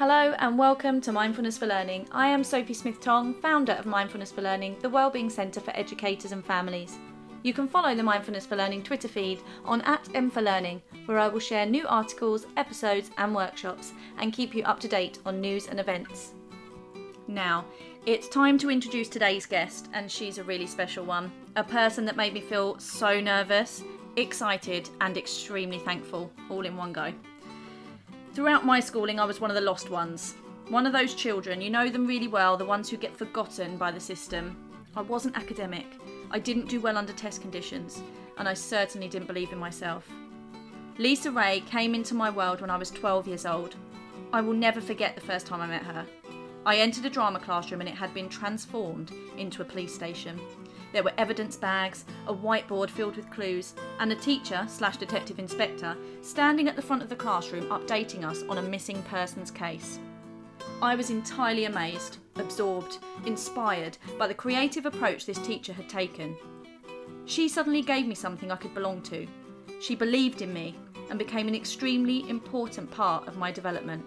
Hello and welcome to Mindfulness for Learning. I am Sophie Smith Tong, founder of Mindfulness for Learning, the Wellbeing Centre for Educators and Families. You can follow the Mindfulness for Learning Twitter feed on at M for Learning, where I will share new articles, episodes, and workshops and keep you up to date on news and events. Now, it's time to introduce today's guest, and she's a really special one. A person that made me feel so nervous, excited, and extremely thankful all in one go. Throughout my schooling, I was one of the lost ones. One of those children, you know them really well, the ones who get forgotten by the system. I wasn't academic, I didn't do well under test conditions, and I certainly didn't believe in myself. Lisa Ray came into my world when I was 12 years old. I will never forget the first time I met her. I entered a drama classroom and it had been transformed into a police station. There were evidence bags, a whiteboard filled with clues, and a teacher slash detective inspector standing at the front of the classroom updating us on a missing persons case. I was entirely amazed, absorbed, inspired by the creative approach this teacher had taken. She suddenly gave me something I could belong to. She believed in me and became an extremely important part of my development.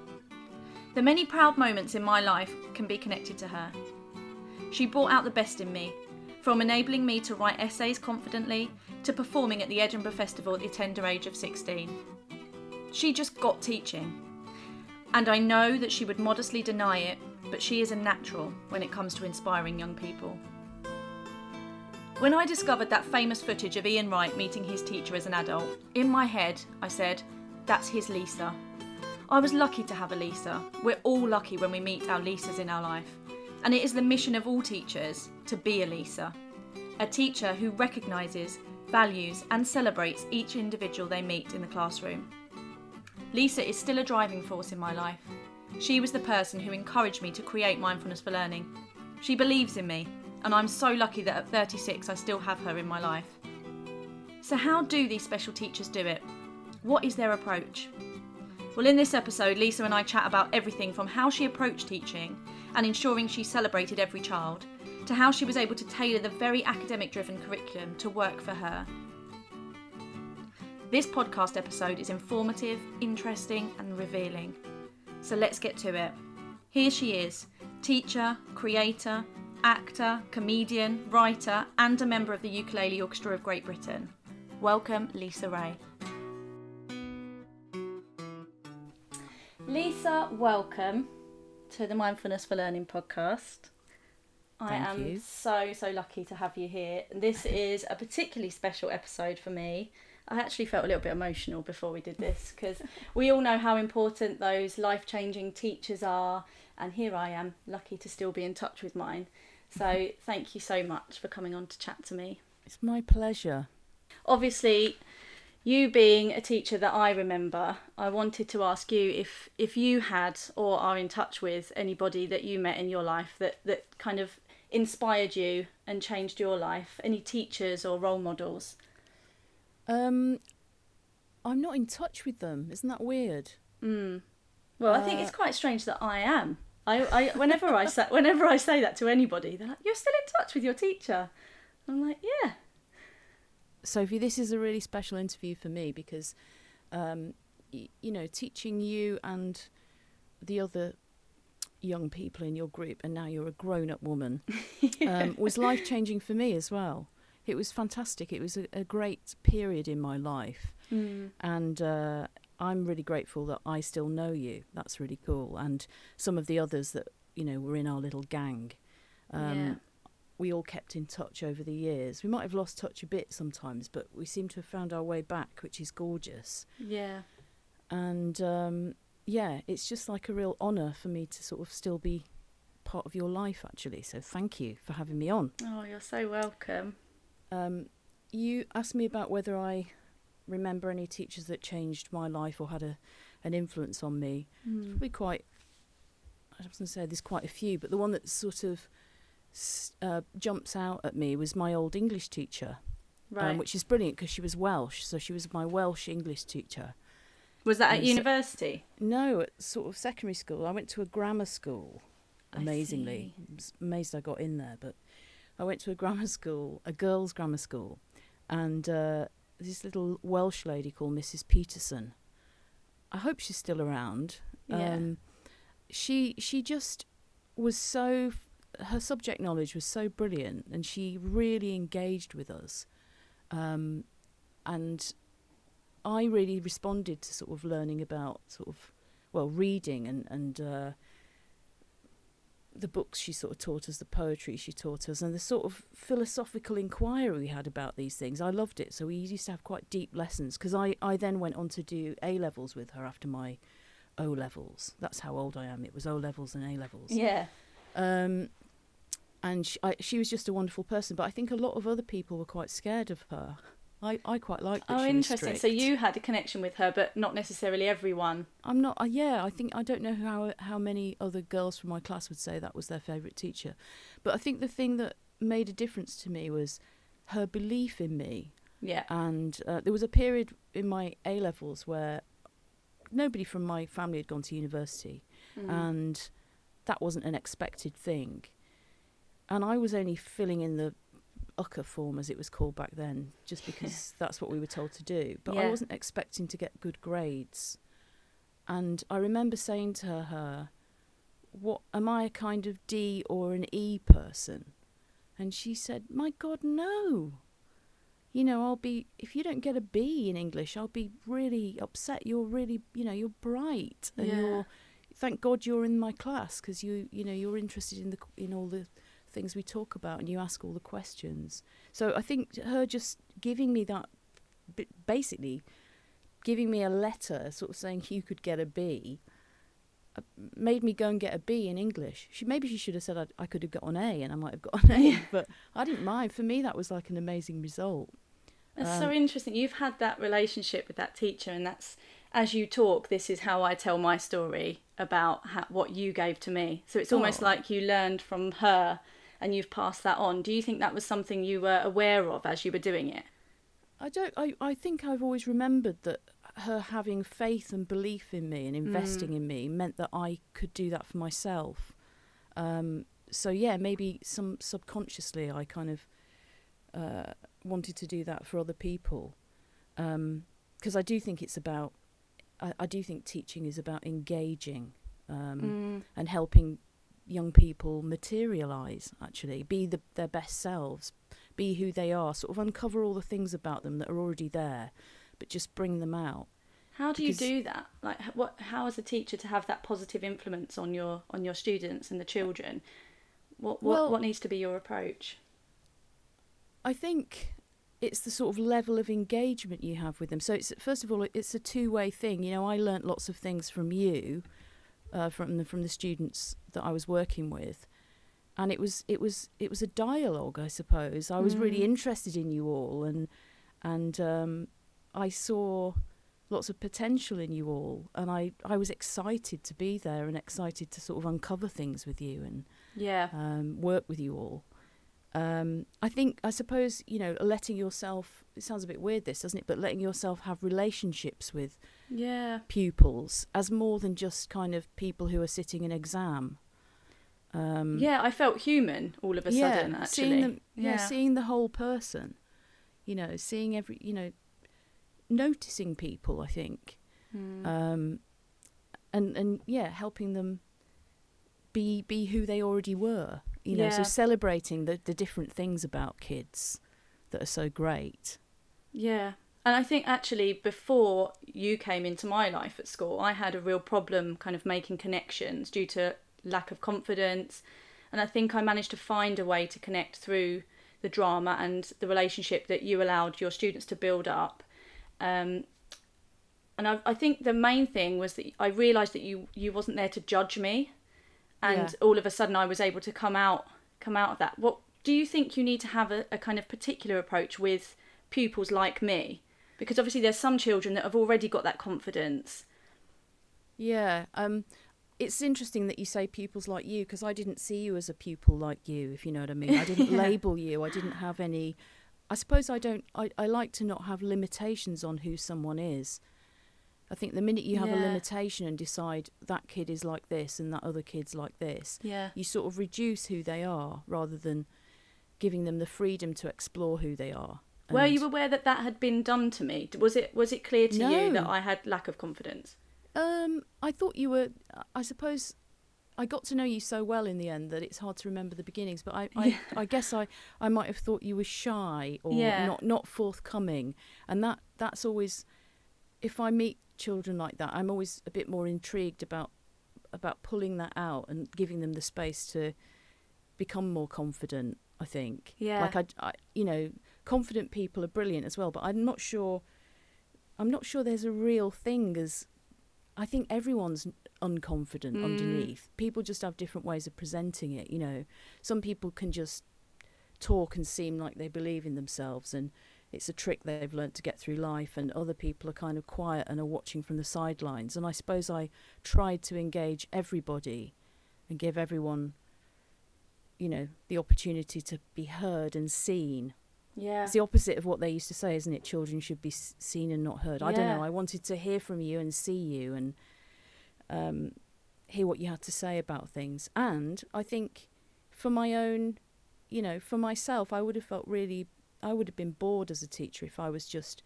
The many proud moments in my life can be connected to her. She brought out the best in me from enabling me to write essays confidently to performing at the Edinburgh Festival at the tender age of 16. She just got teaching. And I know that she would modestly deny it, but she is a natural when it comes to inspiring young people. When I discovered that famous footage of Ian Wright meeting his teacher as an adult, in my head I said, that's his Lisa. I was lucky to have a Lisa. We're all lucky when we meet our Lisas in our life. And it is the mission of all teachers to be a Lisa, a teacher who recognises, values, and celebrates each individual they meet in the classroom. Lisa is still a driving force in my life. She was the person who encouraged me to create Mindfulness for Learning. She believes in me, and I'm so lucky that at 36 I still have her in my life. So, how do these special teachers do it? What is their approach? Well, in this episode, Lisa and I chat about everything from how she approached teaching and ensuring she celebrated every child, to how she was able to tailor the very academic driven curriculum to work for her. This podcast episode is informative, interesting, and revealing. So let's get to it. Here she is teacher, creator, actor, comedian, writer, and a member of the Ukulele Orchestra of Great Britain. Welcome, Lisa Ray. Lisa, welcome to the Mindfulness for Learning podcast. I Thank am you. so, so lucky to have you here. This is a particularly special episode for me. I actually felt a little bit emotional before we did this because we all know how important those life changing teachers are, and here I am, lucky to still be in touch with mine. So, thank you so much for coming on to chat to me. It's my pleasure. Obviously, you being a teacher that I remember, I wanted to ask you if if you had or are in touch with anybody that you met in your life that that kind of inspired you and changed your life. Any teachers or role models? Um, I'm not in touch with them. Isn't that weird? Mm. Well, I think Uh, it's quite strange that I am. I, I whenever I say whenever I say that to anybody, they're like, "You're still in touch with your teacher." I'm like, "Yeah." Sophie, this is a really special interview for me because, um, y- you know, teaching you and the other young people in your group, and now you're a grown-up woman, um, was life-changing for me as well. It was fantastic. It was a, a great period in my life. Mm. and uh, I'm really grateful that I still know you. That's really cool, and some of the others that you know were in our little gang. Um, Yeah. We all kept in touch over the years. We might have lost touch a bit sometimes, but we seem to have found our way back, which is gorgeous. Yeah. And um, yeah, it's just like a real honour for me to sort of still be part of your life, actually. So thank you for having me on. Oh, you're so welcome. Um, you asked me about whether I remember any teachers that changed my life or had a, an influence on me. Mm. Probably quite, I was going to say there's quite a few, but the one that sort of uh, jumps out at me was my old English teacher, Right. um, which is brilliant because she was Welsh. So she was my Welsh English teacher. was that at and so- university? No, at sort of secondary school. I went to a grammar school, amazingly. I was amazed I got in there, but I went to a grammar school, a girls' grammar school, and uh, this little Welsh lady called Mrs. Peterson. I hope she's still around. Yeah. Um, she she just was so her subject knowledge was so brilliant, and she really engaged with us, um, and I really responded to sort of learning about sort of well reading and and uh, the books she sort of taught us, the poetry she taught us, and the sort of philosophical inquiry we had about these things. I loved it. So we used to have quite deep lessons because I, I then went on to do A levels with her after my O levels. That's how old I am. It was O levels and A levels. Yeah. Um, and she, I, she was just a wonderful person. But I think a lot of other people were quite scared of her. I, I quite liked that Oh, interesting. So you had a connection with her, but not necessarily everyone. I'm not. Uh, yeah, I think I don't know how how many other girls from my class would say that was their favourite teacher, but I think the thing that made a difference to me was her belief in me. Yeah. And uh, there was a period in my A levels where nobody from my family had gone to university, Mm. and that wasn't an expected thing. And I was only filling in the UCCA form, as it was called back then, just because that's what we were told to do. But I wasn't expecting to get good grades. And I remember saying to her, "What am I a kind of D or an E person?" And she said, "My God, no." You know, I'll be if you don't get a B in English, I'll be really upset. You're really, you know, you're bright and Yeah. you're thank God you're in my class because you you know you're interested in the in all the things we talk about and you ask all the questions. So I think her just giving me that, basically, giving me a letter, sort of saying you could get a B, uh, made me go and get a B in English. She maybe she should have said I'd, I could have got an A and I might have got an A, but I didn't mind. For me, that was like an amazing result. That's so Um, interesting. You've had that relationship with that teacher, and that's as you talk. This is how I tell my story about how, what you gave to me. So it's almost Oh. like you learned from her, and you've passed that on. Do you think that was something you were aware of as you were doing it? I don't. I, I think I've always remembered that her having faith and belief in me and investing in me meant that I could do that for myself. Um, so yeah, maybe some subconsciously I kind of uh, wanted to do that for other people because I do think it's about. I, I do think teaching is about engaging um, Mm. and helping young people materialize actually be the, their best selves be who they are sort of uncover all the things about them that are already there but just bring them out How do you do that? Like, what? How as a teacher to have that positive influence on your on your students and the children? What what Well- what needs to be your approach? i think it's the sort of level of engagement you have with them so it's first of all it's a two-way thing you know i learnt lots of things from you uh, from the from the students that i was working with and it was it was it was a dialogue i suppose i was really Mm. interested in you all and and um, i saw lots of potential in you all and I, I was excited to be there and excited to sort of uncover things with you and Yeah. um, work with you all um, I think I suppose you know letting yourself it sounds a bit weird this doesn't it but letting yourself have relationships with Yeah. pupils as more than just kind of people who are sitting an exam um, Yeah, I felt human all of a yeah, sudden. Actually, seeing them, yeah. Yeah. seeing the whole person, you know, seeing every, you know, noticing people. I think, Mm. um, and and yeah, helping them be be who they already were. You know, so celebrating the the different things about kids that are so great. Yeah. And I think actually before you came into my life at school, I had a real problem kind of making connections due to lack of confidence. And I think I managed to find a way to connect through the drama and the relationship that you allowed your students to build up. Um, and I, I think the main thing was that I realised that you, you wasn't there to judge me. And Yeah. all of a sudden I was able to come out come out of that. What do you think you need to have a, a kind of particular approach with pupils like me? Because obviously there's some children that have already got that confidence. Yeah. Um, it's interesting that you say pupils like you because I didn't see you as a pupil like you, if you know what I mean. I didn't Yeah. label you. I didn't have any. I suppose I don't. I, I like to not have limitations on who someone is. I think the minute you have a limitation and decide that kid is like this and that other kid's like this, Yeah. you sort of reduce who they are rather than giving them the freedom to explore who they are. Were you aware that that had been done to me? Was it was it clear to you that I had lack of confidence? Um, I thought you were. I suppose I got to know you so well in the end that it's hard to remember the beginnings. But I, I, Yeah. I guess I, I might have thought you were shy or Yeah. not not forthcoming, and that that's always, if I meet children like that, I'm always a bit more intrigued about about pulling that out and giving them the space to become more confident. I think. Yeah. Like I, I, you know, confident people are brilliant as well, but I'm not sure. I'm not sure there's a real thing as. I think everyone's unconfident Mm. underneath. People just have different ways of presenting it. You know, some people can just talk and seem like they believe in themselves, and it's a trick they've learnt to get through life. And other people are kind of quiet and are watching from the sidelines. And I suppose I tried to engage everybody and give everyone, you know, the opportunity to be heard and seen. Yeah. It's the opposite of what they used to say, isn't it? Children should be seen and not heard. I don't know. I wanted to hear from you and see you and um, hear what you had to say about things. And I think for my own, you know, for myself, I would have felt really, I would have been bored as a teacher if I was just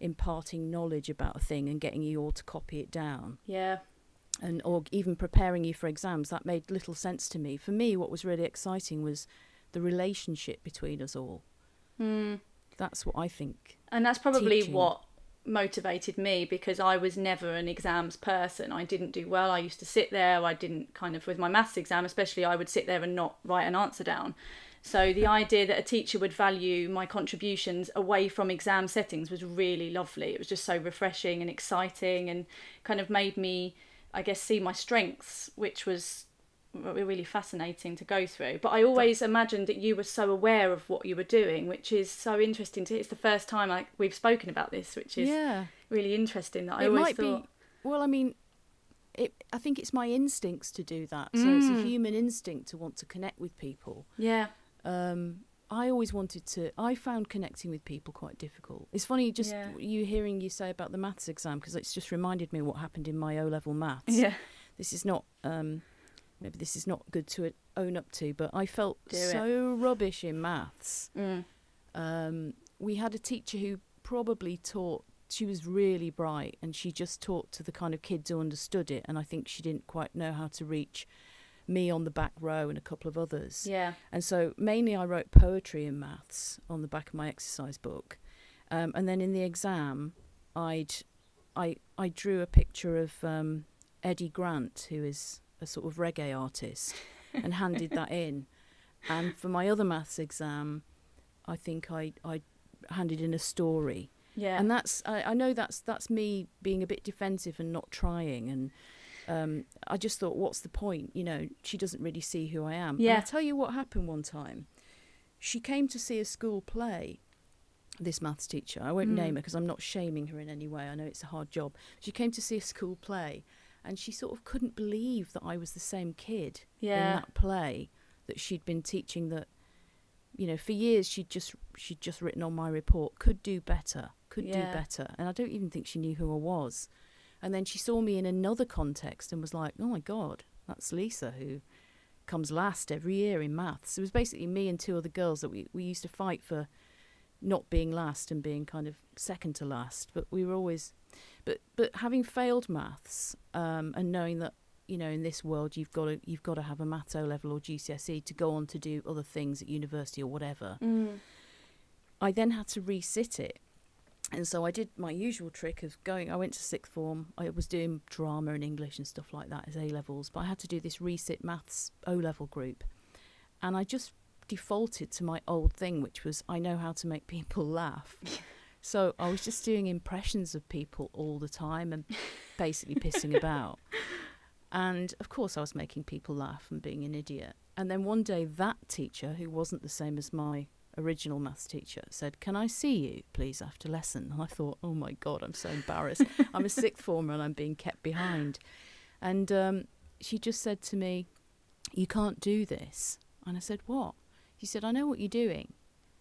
imparting knowledge about a thing and getting you all to copy it down Yeah. and or even preparing you for exams that made little sense to me for me what was really exciting was the relationship between us all Mm. that's what i think And that's probably Teaching. what motivated me because I was never an exams person. I didn't do well. I used to sit there. I didn't kind of, with my maths exam especially, I would sit there and not write an answer down. So the idea that a teacher would value my contributions away from exam settings was really lovely. It was just so refreshing and exciting and kind of made me, I guess, see my strengths, which was really fascinating to go through. But I always imagined that you were so aware of what you were doing, which is so interesting to. It's the first time like we've spoken about this, which is yeah really interesting. That I it always might thought, be well i mean it i think it's my instincts to do that so it's a Mm. human instinct to want to connect with people yeah, um I always wanted to. I found connecting with people quite difficult. It's funny just Yeah. you hearing you say about the maths exam because it's just reminded me what happened in my O level maths. yeah, this is not um maybe this is not good to own up to but i felt Do it. so rubbish in maths mm. um we had a teacher who probably taught she was really bright and she just taught to the kind of kids who understood it and i think she didn't quite know how to reach me on the back row and a couple of others yeah, and so mainly I wrote poetry in maths on the back of my exercise book. Um, and then in the exam, I'd, I, I drew a picture of um, Eddie Grant, who is a sort of reggae artist, and handed that in. And for my other maths exam, I think I, I handed in a story. yeah, And that's I, I know that's that's me being a bit defensive and not trying and um, I just thought, what's the point? You know, she doesn't really see who I am. And Yeah. I'll tell you what happened one time. She came to see a school play, this maths teacher. I won't Mm. name her because I'm not shaming her in any way. I know it's a hard job. She came to see a school play and she sort of couldn't believe that I was the same kid in that play that she'd been teaching that you know for years she'd just she'd just written on my report could do better could Yeah. do better. And i don't even think she knew who i was. And then she saw me in another context and was like oh my god that's lisa who comes last every year in maths. It was basically me and two other girls that we, we used to fight for not being last and being kind of second to last but we were always but but having failed maths um, and knowing that you know in this world you've got to you've got to have a maths O level or GCSE to go on to do other things at university or whatever. mm. I then had to resit it. And so I did my usual trick of going I went to sixth form. I was doing drama and English and stuff like that as A levels, but I had to do this resit maths O level group. And I just defaulted to my old thing which was I know how to make people laugh. So I was just doing impressions of people all the time and basically pissing about. And of course, I was making people laugh and being an idiot. And then one day, that teacher, who wasn't the same as my original maths teacher, said, Can I see you, please, after lesson? And I thought, Oh my God, I'm so embarrassed. I'm a sixth former and I'm being kept behind. And um, she just said to me, You can't do this. And I said, What? She said, I know what you're doing.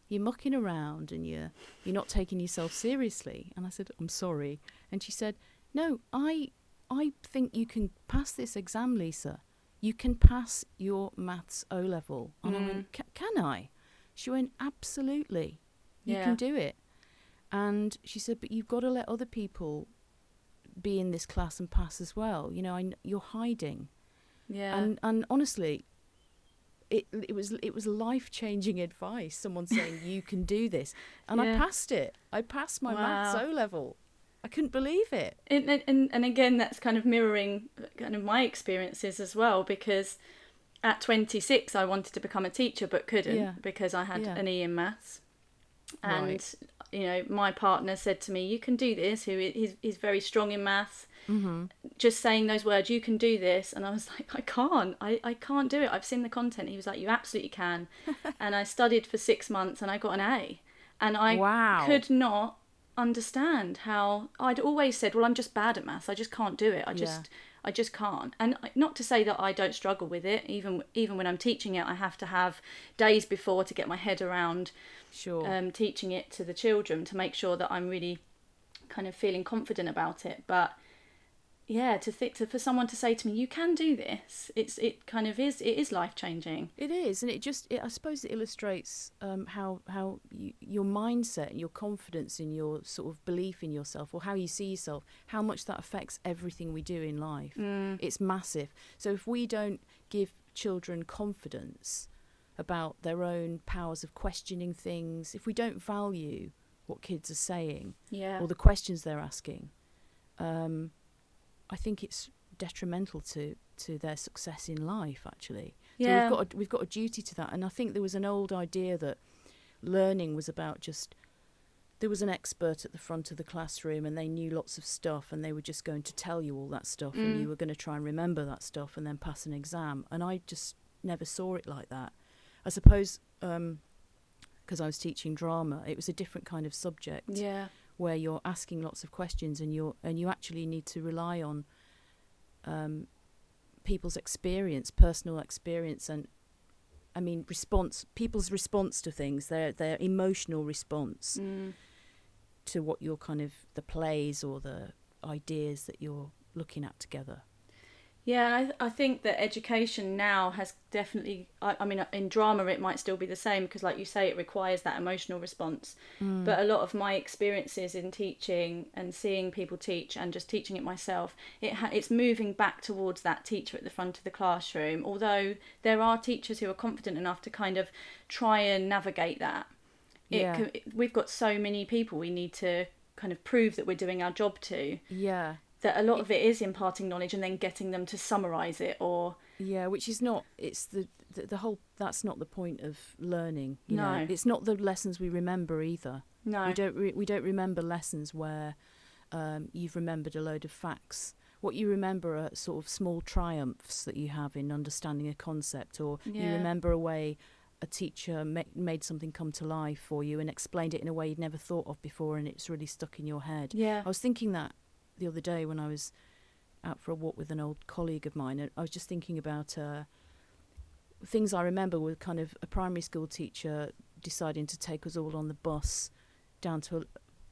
You're mucking around and you're, you're not taking yourself seriously. And I said, I'm sorry. And she said, No, I I think you can pass this exam, Lisa. You can pass your maths O level. And I Mm. went, "Ca- Can I? She went, Absolutely. You Yeah. can do it. And she said, But you've got to let other people be in this class and pass as well. You know, I you're hiding. Yeah. And and honestly, it it was it was life changing advice. Someone saying you can do this, and I passed it. I passed my maths O level. I couldn't believe it. and, and- and and again that's kind of mirroring uh, kind of my experiences as well because at 26 I wanted to become a teacher but couldn't Yeah. because I had Yeah. an E in maths and Right. you know my partner said to me you can do this who i- he's, he's very strong in maths Mm-hmm. just saying those words you can do this and I was like I can't I, I can't do it I've seen the content he was like you absolutely can and I studied for six months and I got an A and I Wow. could not understand how I'd always said, "Well, I'm just bad at maths. I just can't do it. I just, I just can't." And not to say that I don't struggle with it. Even even when I'm teaching it, I have to have days before to get my head around Sure. um, teaching it to the children to make sure that I'm really kind of feeling confident about it. But yeah, to think to for someone to say to me, "You can do this," it's it kind of is it is life changing. It is, and it just, it, I suppose, it illustrates um, how how you, your mindset and your confidence in your sort of belief in yourself, or how you see yourself, how much that affects everything we do in life. Mm. It's massive. So if we don't give children confidence about their own powers of questioning things, if we don't value what kids are saying Yeah. or the questions they're asking, um, I think it's detrimental to to their success in life. Actually, so Yeah. we've got a, we've got a duty to that. And I think there was an old idea that learning was about just there was an expert at the front of the classroom and they knew lots of stuff and they were just going to tell you all that stuff and Mm. you were going to try and remember that stuff and then pass an exam. And I just never saw it like that. I suppose because I was teaching drama, it was a different kind of subject Yeah. Where you're asking lots of questions and you're and you actually need to rely on um, people's experience, personal experience, and I mean response, people's response to things, their their emotional response Mm. to what you're kind of the plays or the ideas that you're looking at together. Yeah, I, I think that education now has definitely. I, I mean, in drama, it might still be the same because, like you say, it requires that emotional response. Mm. But a lot of my experiences in teaching and seeing people teach and just teaching it myself, it ha- it's moving back towards that teacher at the front of the classroom. Although there are teachers who are confident enough to kind of try and navigate that. It, Yeah. can- we've got so many people we need to kind of prove that we're doing our job to Yeah, that a lot of it is imparting knowledge and then getting them to summarize it or Yeah, which is not. It's the, the the whole. That's not the point of learning. You know, No. it's not the lessons we remember either. no We don't. Re- we don't remember lessons where um, you've remembered a load of facts. What you remember are sort of small triumphs that you have in understanding a concept, or you remember a way a teacher ma- made something come to life for you and explained it in a way you'd never thought of before, and it's really stuck in your head. yeah I was thinking that the other day when I was out for a walk with an old colleague of mine, and I was just thinking about uh, things I remember were kind of a primary school teacher deciding to take us all on the bus down to a,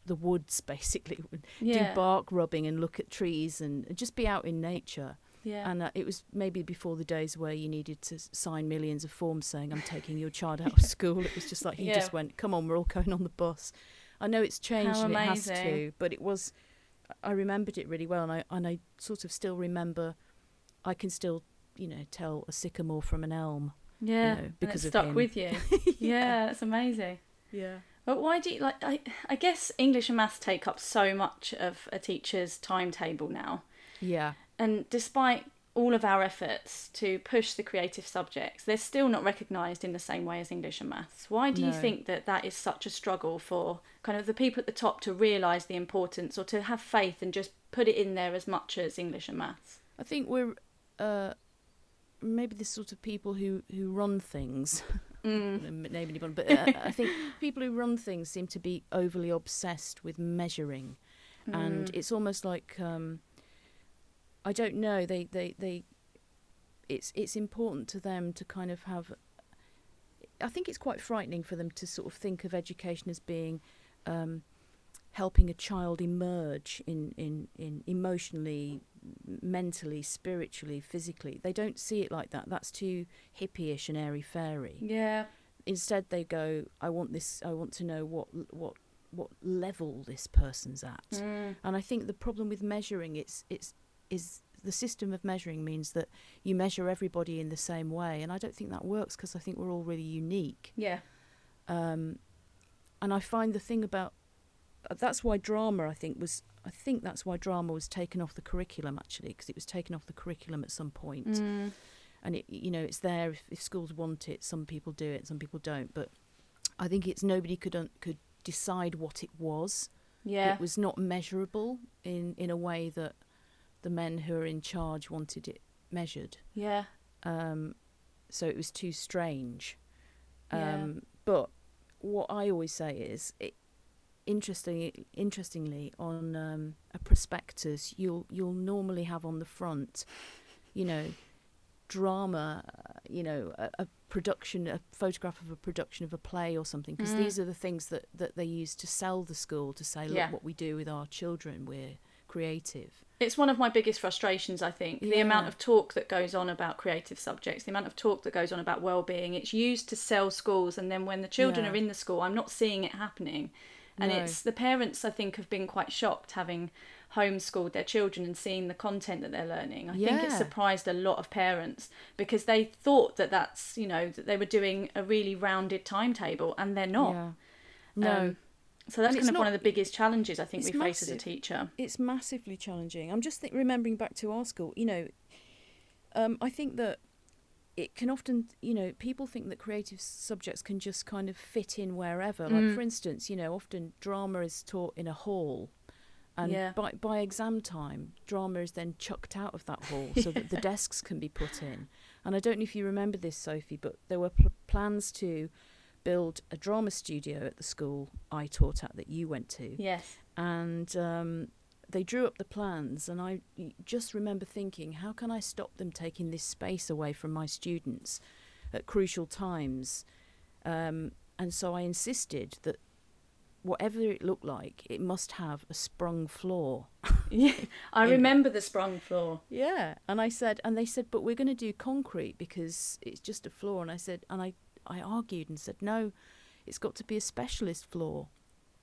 the woods, basically, yeah do bark rubbing and look at trees and just be out in nature. yeah And uh, it was maybe before the days where you needed to sign millions of forms saying, I'm taking your child out of school. It was just like he Yeah. just went, Come on, we're all going on the bus. I know it's changed How and it has to, but it was, I remembered it really well. And I, and I sort of still remember, I can still, you know, tell a sycamore from an elm. yeah know, and because it stuck him. with you yeah that's amazing Yeah. but why do you like I, I guess english and maths take up so much of a teacher's timetable now Yeah. and despite all of our efforts to push the creative subjects they're still not recognized in the same way as english and maths why do you think that that is such a struggle for kind of the people at the top to realize the importance or to have faith and just put it in there as much as english and maths I think we're uh, maybe the sort of people who, who run things. mm. name anyone, but uh, I think people who run things seem to be overly obsessed with measuring, and Mm. it's almost like um, I don't know. They, they, they. It's it's important to them to kind of have. I think it's quite frightening for them to sort of think of education as being. Um, helping a child emerge in, in, in emotionally, mentally, spiritually, physically. They don't see it like that. That's too hippie-ish and airy-fairy yeah instead they go i want this i want to know what what what level this person's at Mm. and i think the problem with measuring it's it's is the system of measuring means that you measure everybody in the same way, and I don't think that works because I think we're all really unique. Yeah. Um, and I find the thing about uh, that's why drama I think was I think that's why drama was taken off the curriculum actually because it was taken off the curriculum at some point. Mm. and it you know it's there if, if schools want it some people do it some people don't but i think it's nobody could un- could decide what it was Yeah. it was not measurable in in a way that the men who are in charge wanted it measured yeah. um so it was too strange Yeah. um but what i always say is it interestingly interestingly on um, a prospectus you'll you'll normally have on the front you know drama uh, you know a, a production a photograph of a production of a play or something because Mm. these are the things that that they use to sell the school to say look Yeah. what we do with our children we're creative It's one of my biggest frustrations, I think. The amount of talk that goes on about creative subjects, the amount of talk that goes on about well-being. It's used to sell schools, and then when the children Yeah. are in the school, I'm not seeing it happening. And No. it's the parents, I think, have been quite shocked having homeschooled their children and seeing the content that they're learning. I think it surprised a lot of parents because they thought that that's you know that they were doing a really rounded timetable, and they're not. yeah no Um, so that's kind of one of the biggest challenges I think we face as a teacher. it's massively challenging. I'm just think, remembering back to our school. You know, um, I think that it can often, you know, people think that creative subjects can just kind of fit in wherever. Like, Mm. for instance, you know, often drama is taught in a hall. And Yeah. by, by exam time, drama is then chucked out of that hall so that the desks can be put in. And I don't know if you remember this, Sophie, but there were pl- plans to build a drama studio at the school I taught at that you went to Yes. and um, they drew up the plans and I just remember thinking how can i stop them taking this space away from my students at crucial times um, and so i insisted that whatever it looked like it must have a sprung floor Yeah, I it. remember the sprung floor. yeah and i said and they said but we're going to do concrete because it's just a floor and i said and i i argued and said no it's got to be a specialist floor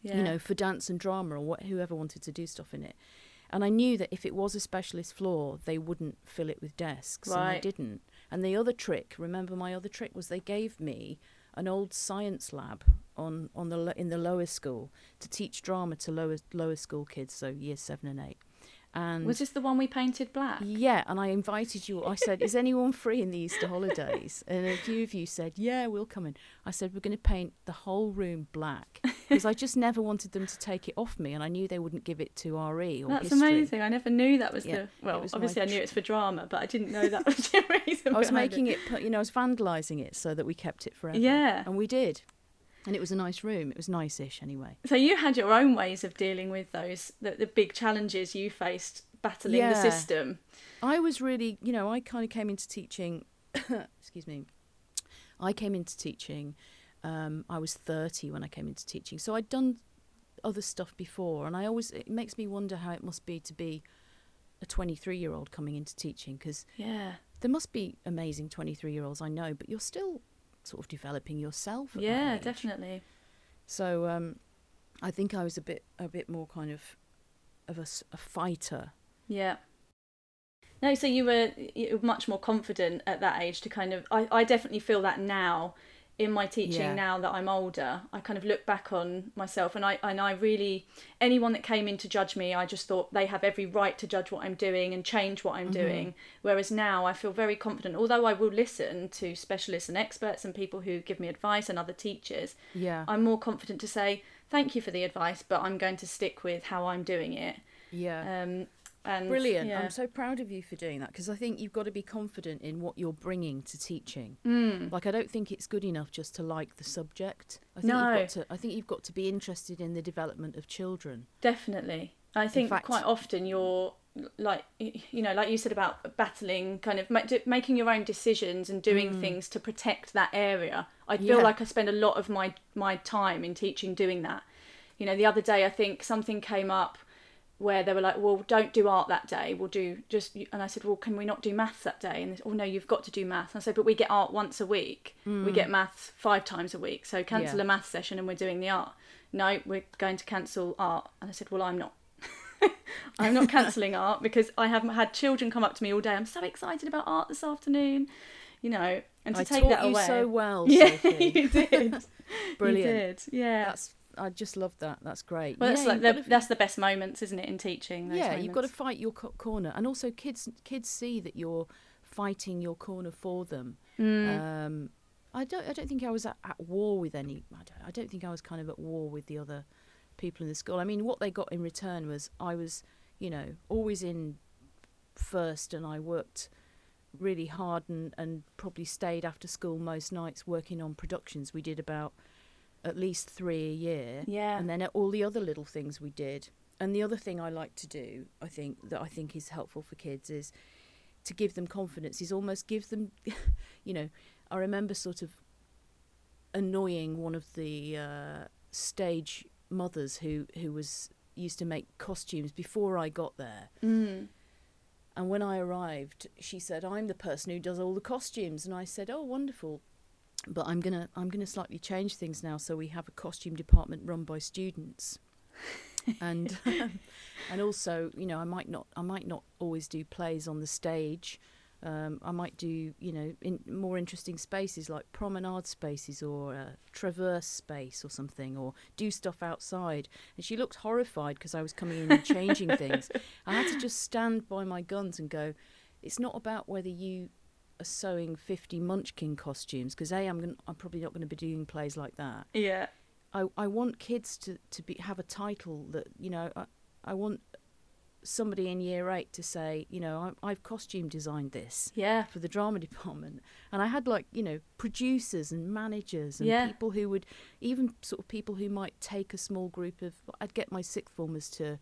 Yeah. you know, for dance and drama or what, whoever wanted to do stuff in it. And I knew that if it was a specialist floor, they wouldn't fill it with desks, and Right. they didn't. And the other trick, remember my other trick, was they gave me an old science lab on on the in the lower school to teach drama to lower lower school kids, so years seven and eight. And Was this the one we painted black? yeah, and I invited you. I said, "Is anyone free in the Easter holidays?" And a few of you said, "Yeah, we'll come in." I said, "We're going to paint the whole room black because I just never wanted them to take it off me, and I knew they wouldn't give it to RE or That's history. amazing. I never knew that was Yeah, the. Well, was obviously I knew it's for drama, but I didn't know that was the reason. I was making it, pu- you know, I was vandalising it so that we kept it forever. Yeah. and we did, and it was a nice room. It was nice-ish anyway. So you had your own ways of dealing with those the, the big challenges you faced battling the system. I was really, you know, I kind of came into teaching. excuse me. I came into teaching. Um, I was thirty when I came into teaching, so I'd done other stuff before, and I always it makes me wonder how it must be to be a twenty-three-year-old coming into teaching because Yeah. there must be amazing twenty-three-year-olds I know, but you're still sort of developing yourself. Yeah, definitely. So um, I think I was a bit a bit more kind of of a, a fighter. Yeah. No, so you were, you were much more confident at that age to kind of. I, I definitely feel that now in my teaching Yeah. now that I'm older. I kind of look back on myself and I and I really anyone that came in to judge me, I just thought they have every right to judge what I'm doing and change what I'm Mm-hmm. doing. Whereas now I feel very confident. Although I will listen to specialists and experts and people who give me advice and other teachers, Yeah, I'm more confident to say thank you for the advice, but I'm going to stick with how I'm doing it. yeah. Um, and Brilliant. yeah. I'm so proud of you for doing that because I think you've got to be confident in what you're bringing to teaching. Mm. Like I don't think it's good enough just to like the subject. I think No. you've got to I think you've got to be interested in the development of children. Definitely. I think fact- quite often you're like you know like you said about battling kind of making your own decisions and doing things to protect that area i feel Mm. Yeah. like i spend a lot of my my time in teaching doing that you know the other day i think something came up where they were like well don't do art that day we'll do just and i said well can we not do maths that day and they said, oh no you've got to do maths and i said but we get art once a week we get maths five times a week so cancel Mm. Yeah. a maths session and we're doing the art no we're going to cancel art and i said well i'm not I'm not cancelling art because I haven't had children come up to me all day. I'm so excited about art this afternoon, you know, and to I take taught that you away. so well, yeah, Sophie. you did. Brilliant. You did. Yeah. That's I just love that. That's great. well, that's Yeah, like the, that's the best moments, isn't it, in teaching? Yeah, you've got to fight your co- corner, and also kids kids see that you're fighting your corner for them. Mm. Um, I don't I don't think I was at, at war with any. I don't, I don't think I was kind of at war with the other people in the school. I mean, what they got in return was I was, you know, always in first, and I worked really hard and, and probably stayed after school most nights working on productions. We did about at least three a year Yeah. and then all the other little things we did. And the other thing I like to do, I think that I think is helpful for kids is to give them confidence. Is almost give them, you know, I remember sort of annoying one of the uh, stage mothers who who was used to make costumes before I got there. Mm. And when I arrived, she said, "I'm the person who does all the costumes." And I said, "Oh, wonderful." But I'm gonna I'm gonna slightly change things now, so we have a costume department run by students, and and also you know I might not I might not always do plays on the stage. Um, I might do you know in more interesting spaces like promenade spaces or a traverse space or something, or do stuff outside. And she looked horrified because I was coming in and changing things. I had to just stand by my guns and go. It's not about whether you sewing 50 Munchkin costumes because a I'm gonna, I'm probably not going to be doing plays like that. Yeah. I, I want kids to, to be have a title that you know I, I want somebody in year eight to say you know I, I've costume designed this Yeah. for the drama department and I had like you know producers and managers and Yeah. people who would even sort of people who might take a small group of I'd get my sixth formers to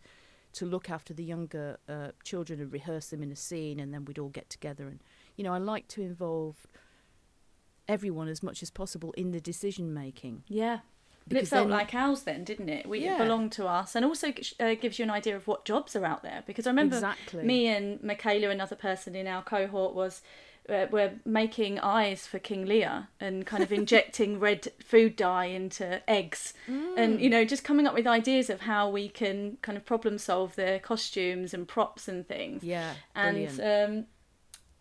to look after the younger uh, children and rehearse them in a scene and then we'd all get together and you know I like to involve everyone as much as possible in the decision making Yeah. And it Because felt then- like ours then, didn't it? We Yeah. belonged to us, and also uh, gives you an idea of what jobs are out there. Because I remember exactly me and Michaela, another person in our cohort, was uh, were making eyes for King Lear and kind of injecting red food dye into eggs, and you know just coming up with ideas of how we can kind of problem solve the costumes and props and things. yeah And brilliant. um,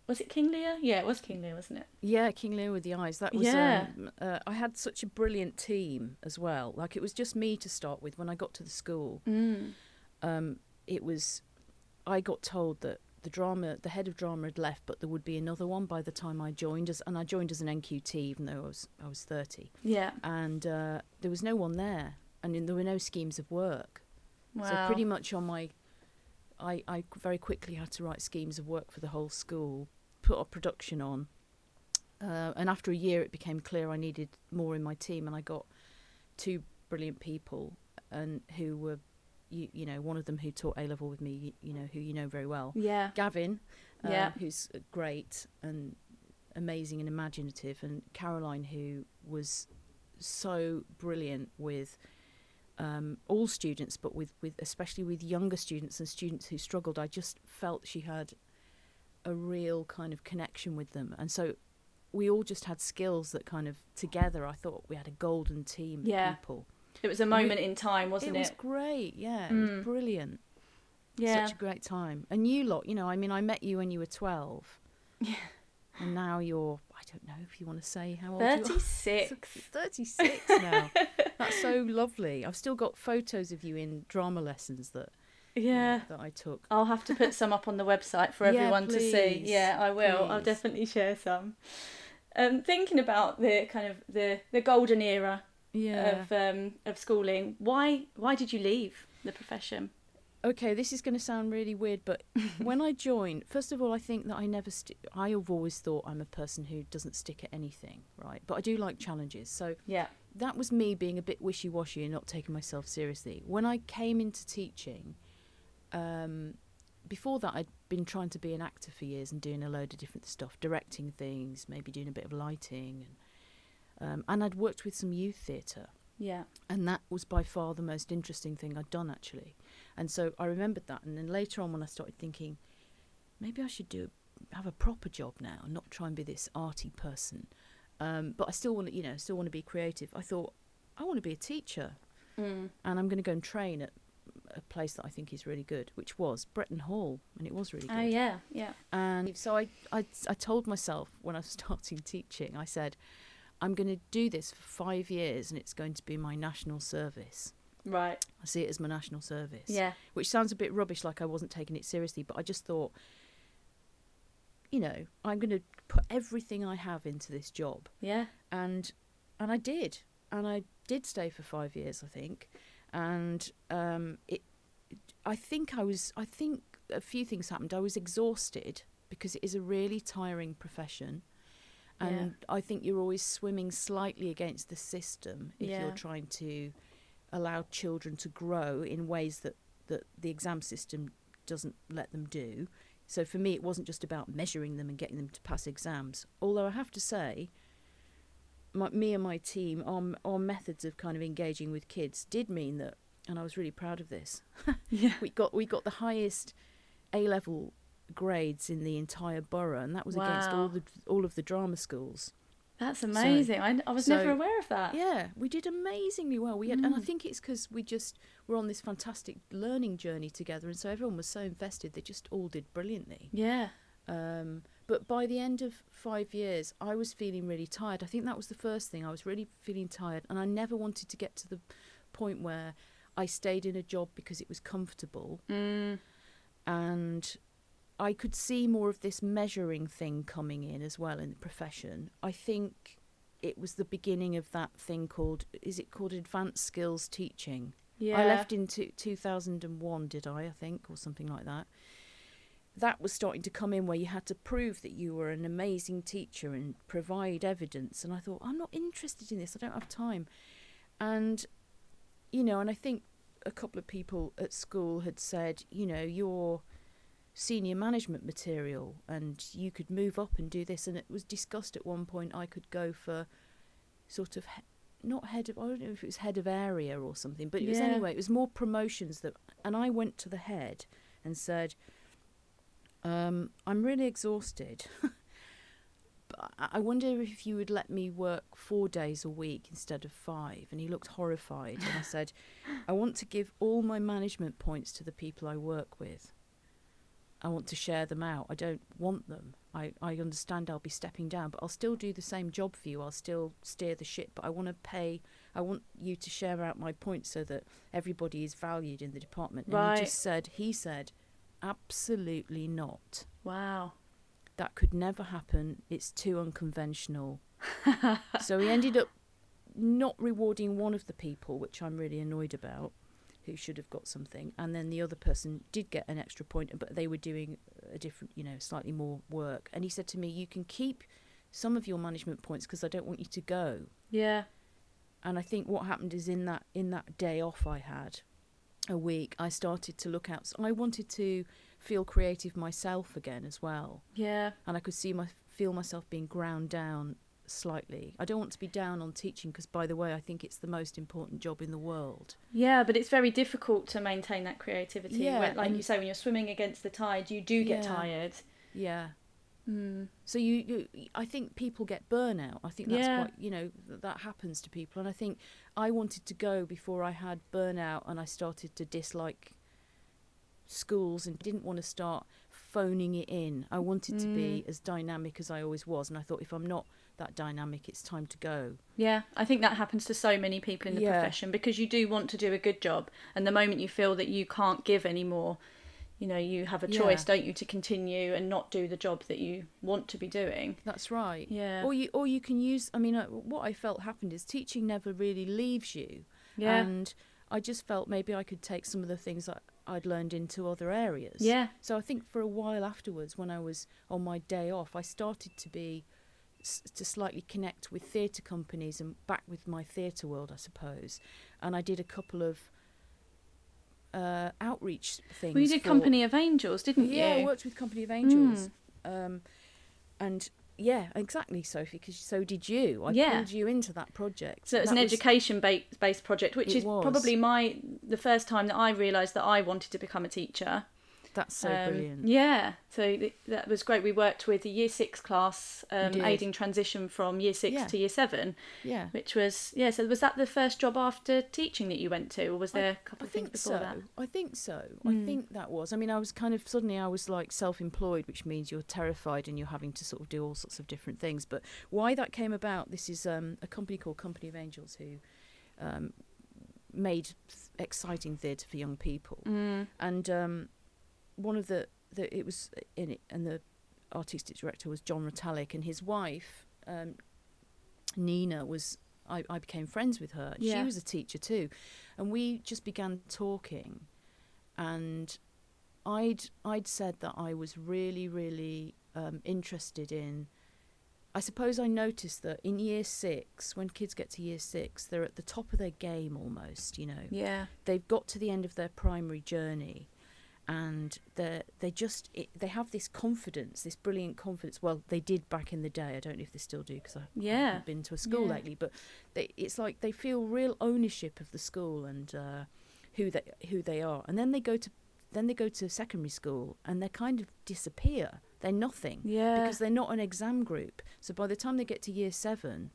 was it King Lear? Yeah, it was King Lear, wasn't it? Yeah, King Lear with the eyes. That was. Yeah. Um, uh, I had such a brilliant team as well. Like it was just me to start with when I got to the school. Mm. Um, it was. I got told that the drama, the head of drama had left, but there would be another one by the time I joined as, and I joined as an NQT, even though I was I was thirty, Yeah. and uh, there was no one there, and there were no schemes of work. Wow. So pretty much on my, I I very quickly had to write schemes of work for the whole school, put a production on, uh, and after a year it became clear I needed more in my team, and I got two brilliant people, and who were, you, you know, one of them who taught A level with me, you, you know, who you know very well, Yeah. Gavin, um, Yeah. who's great and amazing and imaginative, and Caroline, who was so brilliant with um, all students, but with, with especially with younger students and students who struggled. I just felt she had a real kind of connection with them, and so we all just had skills that kind of together. I thought we had a golden team Yeah. of people. It was a moment in time, wasn't it it? was great. Yeah, it Mm. was brilliant. yeah. Such a great time. And you lot, you know, I mean, I met you when you were 12. Yeah. And now you're, I don't know if you want to say how old you are. 36. 36 now. That's so lovely. I've still got photos of you in drama lessons that Yeah. that I took. I'll have to put some up on the website for Yeah, everyone to see. please, Yeah, I will. I'll definitely share some. Um, thinking about the kind of the, the golden era Yeah. of um, of schooling, why why did you leave the profession? okay, this is going to sound really weird, but when I joined, first of all, I think that I never, sti I have always thought I'm a person who doesn't stick at anything, right? But I do like challenges. So Yeah. that was me being a bit wishy washy and not taking myself seriously. When I came into teaching, um, before that, I'd been trying to be an actor for years and doing a load of different stuff, directing things, maybe doing a bit of lighting, and um, and I'd worked with some youth theatre Yeah. and that was by far the most interesting thing I'd done actually. And so I remembered that, and then later on when I started thinking, maybe I should do have a proper job now, and not try and be this arty person. Um, but I still want to, you know, still want to be creative. I thought I want to be a teacher, Mm. and I'm going to go and train at a place that I think is really good, which was Bretton Hall, and it was really good. Oh yeah, yeah. And so I, I, I told myself when I was starting teaching, I said, I'm going to do this for five years, and it's going to be my national service. Right. I see it as my national service. Yeah. Which sounds a bit rubbish, like I wasn't taking it seriously, but I just thought, you know, I'm going to put everything I have into this job, Yeah. and and I did, and I did stay for five years, I think, and um, it. I think I was. I think a few things happened. I was exhausted because it is a really tiring profession. And I think you're always swimming slightly against the system if Yeah. you're trying to allow children to grow in ways that, that the exam system doesn't let them do. So for me, it wasn't just about measuring them and getting them to pass exams. Although I have to say, my, me and my team, our, our methods of kind of engaging with kids did mean that, and I was really proud of this. Yeah. we got we got the highest A level grades in the entire borough, and that was against all the all of the drama schools. That's amazing. I, I was never aware of that. Yeah, we did amazingly well. We had, and I Mm. think it's because we just were on this fantastic learning journey together, and so everyone was so invested. They just all did brilliantly. Yeah. Um, but by the end of five years, I was feeling really tired. I think that was the first thing. I was really feeling tired, and I never wanted to get to the point where I stayed in a job because it was comfortable, Mm. and I could see more of this measuring thing coming in as well in the profession. I think it was the beginning of that thing called is it called advanced skills teaching? Yeah. I left in two, 2001, did I, I think, or something like that. That was starting to come in where you had to prove that you were an amazing teacher and provide evidence. And I thought, I'm not interested in this, I don't have time. And, you know, and I think a couple of people at school had said, you know, you're senior management material and you could move up and do this. And it was discussed at one point I could go for sort of he- not head of I don't know if it was head of area or something, but it was anyway. It was more promotions that, and I went to the head and said, um, "I'm really exhausted. but I I wonder if you would let me work four days a week instead of five. And he looked horrified, and I said, "I want to give all my management points to the people I work with. I want to share them out. I don't want them. I, I understand I'll be stepping down, but I'll still do the same job for you. I'll still steer the ship, but I want to pay. I want you to share out my points so that everybody is valued in the department. And Right. he just said, he said, absolutely not. Wow. That could never happen. It's too unconventional. so he ended up not rewarding one of the people, which I'm really annoyed about, who should have got something. And then the other person did get an extra point, but they were doing a different, you know, slightly more work. And he said to me, You can keep some of your management points because I don't want you to go. Yeah. And I think what happened is in that in that day off I had a week, I started to look out. So I wanted to feel creative myself again as well Yeah. and I could see my feel myself being ground down slightly. I don't want to be down on teaching because, by the way, I think it's the most important job in the world. Yeah, but it's very difficult to maintain that creativity. Yeah, when, like you say, when you're swimming against the tide, you do get Yeah. tired. Yeah. Mm. So you, you, I think people get burnout. I think that's Yeah. quite, you know, th- that happens to people. And I think I wanted to go before I had burnout and I started to dislike schools and didn't want to start phoning it in. I wanted to be as dynamic as I always was. And I thought if I'm not that dynamic, it's time to go. Yeah, I think that happens to so many people in the Yeah. profession because you do want to do a good job, and the moment you feel that you can't give anymore, you know, you have a choice, Yeah. don't you, to continue and not do the job that you want to be doing. That's right. Yeah. Or you or you can use. I mean, what I felt happened is teaching never really leaves you. Yeah. And I just felt maybe I could take some of the things that I'd learned into other areas. Yeah. So I think for a while afterwards, when I was on my day off, I started to be s- to slightly connect with theatre companies and back with my theatre world, I suppose. And I did a couple of uh, outreach things. Well, you did for- Company of Angels, didn't you? yeah, I worked with Company of Angels. Mm. Um, and yeah, exactly, Sophie, because so did you. I Yeah. pulled you into that project. So it was an education ba- based project, which It is was. probably my the first time that I realised that I wanted to become a teacher. That's so Um, brilliant. Yeah, so th- that was great. We worked with a year six class, um, aiding transition from year six Yeah. to year seven, Yeah. which was yeah. So was that the first job after teaching that you went to, or was there a couple I of things before so. that? I think so. Mm. I think that was. I mean, I was kind of suddenly I was like self-employed, which means you're terrified and you're having to sort of do all sorts of different things. But why that came about? This is um, a company called Company of Angels who um, made exciting theatre for young people, Mm. and um, one of the, the it was in it, and the artistic director was John Retallack, and his wife um, Nina was. I, I became friends with her. She was a teacher too, and we just began talking, and I'd I'd said that I was really really um, interested in. I suppose I noticed that in year six, when kids get to year six, they're at the top of their game almost. You know, Yeah, they've got to the end of their primary journey and they they just it, they have this confidence this brilliant confidence well they did back in the day i don't know if they still do because i Yeah. haven't been to a school Yeah. lately but they, it's like they feel real ownership of the school and uh, who they who they are and then they go to then they go to secondary school and they kind of disappear they're nothing yeah, because they're not an exam group. So by the time they get to year seven,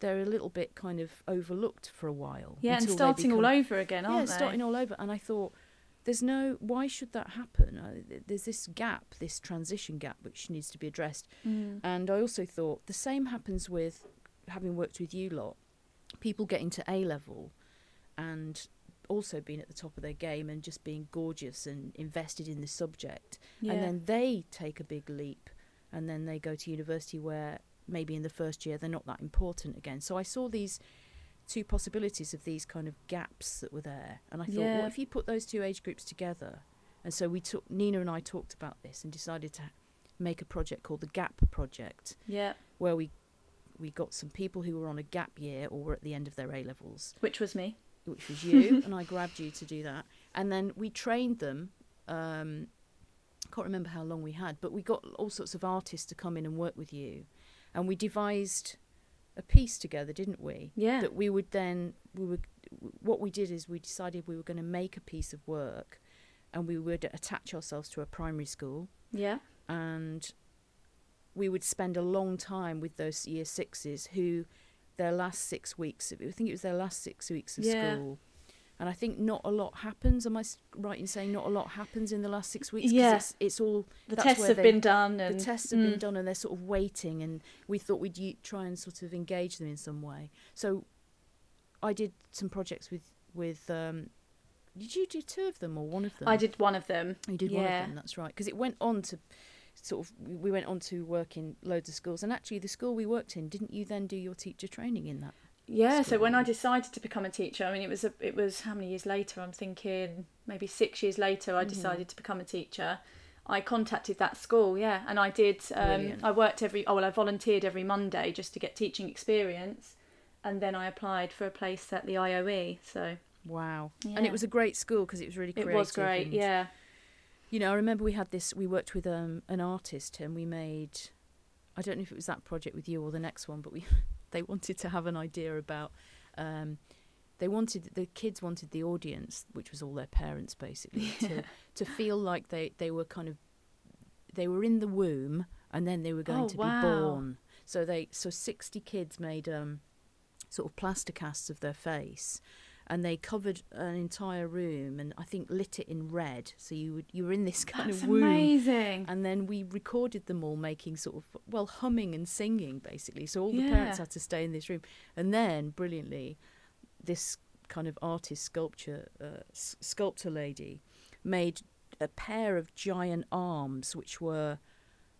they're a little bit kind of overlooked for a while. yeah, and starting all over again, Yeah, aren't they? starting all over. And I thought, there's no. Why should that happen? Uh, there's this gap, this transition gap, which needs to be addressed. Mm. And I also thought the same happens with having worked with you lot. People getting to A level, and also being at the top of their game and just being gorgeous and invested in the subject Yeah. and then they take a big leap and then they go to university where maybe in the first year they're not that important again so i saw these two possibilities of these kind of gaps that were there and i thought Yeah. what if you put those two age groups together and so we took nina and i talked about this and decided to make a project called the gap project yeah, where we we got some people who were on a gap year or were at the end of their a levels which was me. which was you, and I grabbed you to do that. And then we trained them. Um, can't remember how long we had, but we got all sorts of artists to come in and work with you, and we devised a piece together, didn't we? Yeah, That we would then we would what we did is we decided we were going to make a piece of work, and we would attach ourselves to a primary school, yeah, and we would spend a long time with those year sixes who their last six weeks of, I think it was their last six weeks of Yeah. school and I think not a lot happens am I right in saying not a lot happens in the last six weeks Yeah. it's, it's all the tests have they- been done, and the tests have mm, been done and they're sort of waiting and we thought we'd u- try and sort of engage them in some way so I did some projects with with um did you do two of them or one of them I did one of them. you did one of them, that's right. Because it went on to sort of, we went on to work in loads of schools. And actually, the school we worked in, didn't you then do your teacher training in that? Yeah, so when I decided to become a teacher, I mean, it was a, it was how many years later? I'm thinking maybe six years later. I Mhm. decided to become a teacher. I contacted that school, yeah, and I did. Um, I worked every. Oh well, I volunteered every Monday just to get teaching experience, and then I applied for a place at the IOE. So Wow. And it was a great school because it was really it was great. and, Yeah, You know, I remember we had this, we worked with um, an artist and we made, I don't know if it was that project with you or the next one, but we they wanted to have an idea about, um, they wanted, the kids wanted the audience, which was all their parents basically, to, to feel like they, they were kind of, they were in the womb and then they were going Oh, to wow. be born. So they, so 60 kids made um, sort of plaster casts of their face and they covered an entire room and I think lit it in red. So you would you were in this kind that's of womb. amazing. And then we recorded them all making sort of well humming and singing basically. So all the Yeah. parents had to stay in this room. And then brilliantly, this kind of artist sculpture uh, s- sculptor lady made a pair of giant arms which were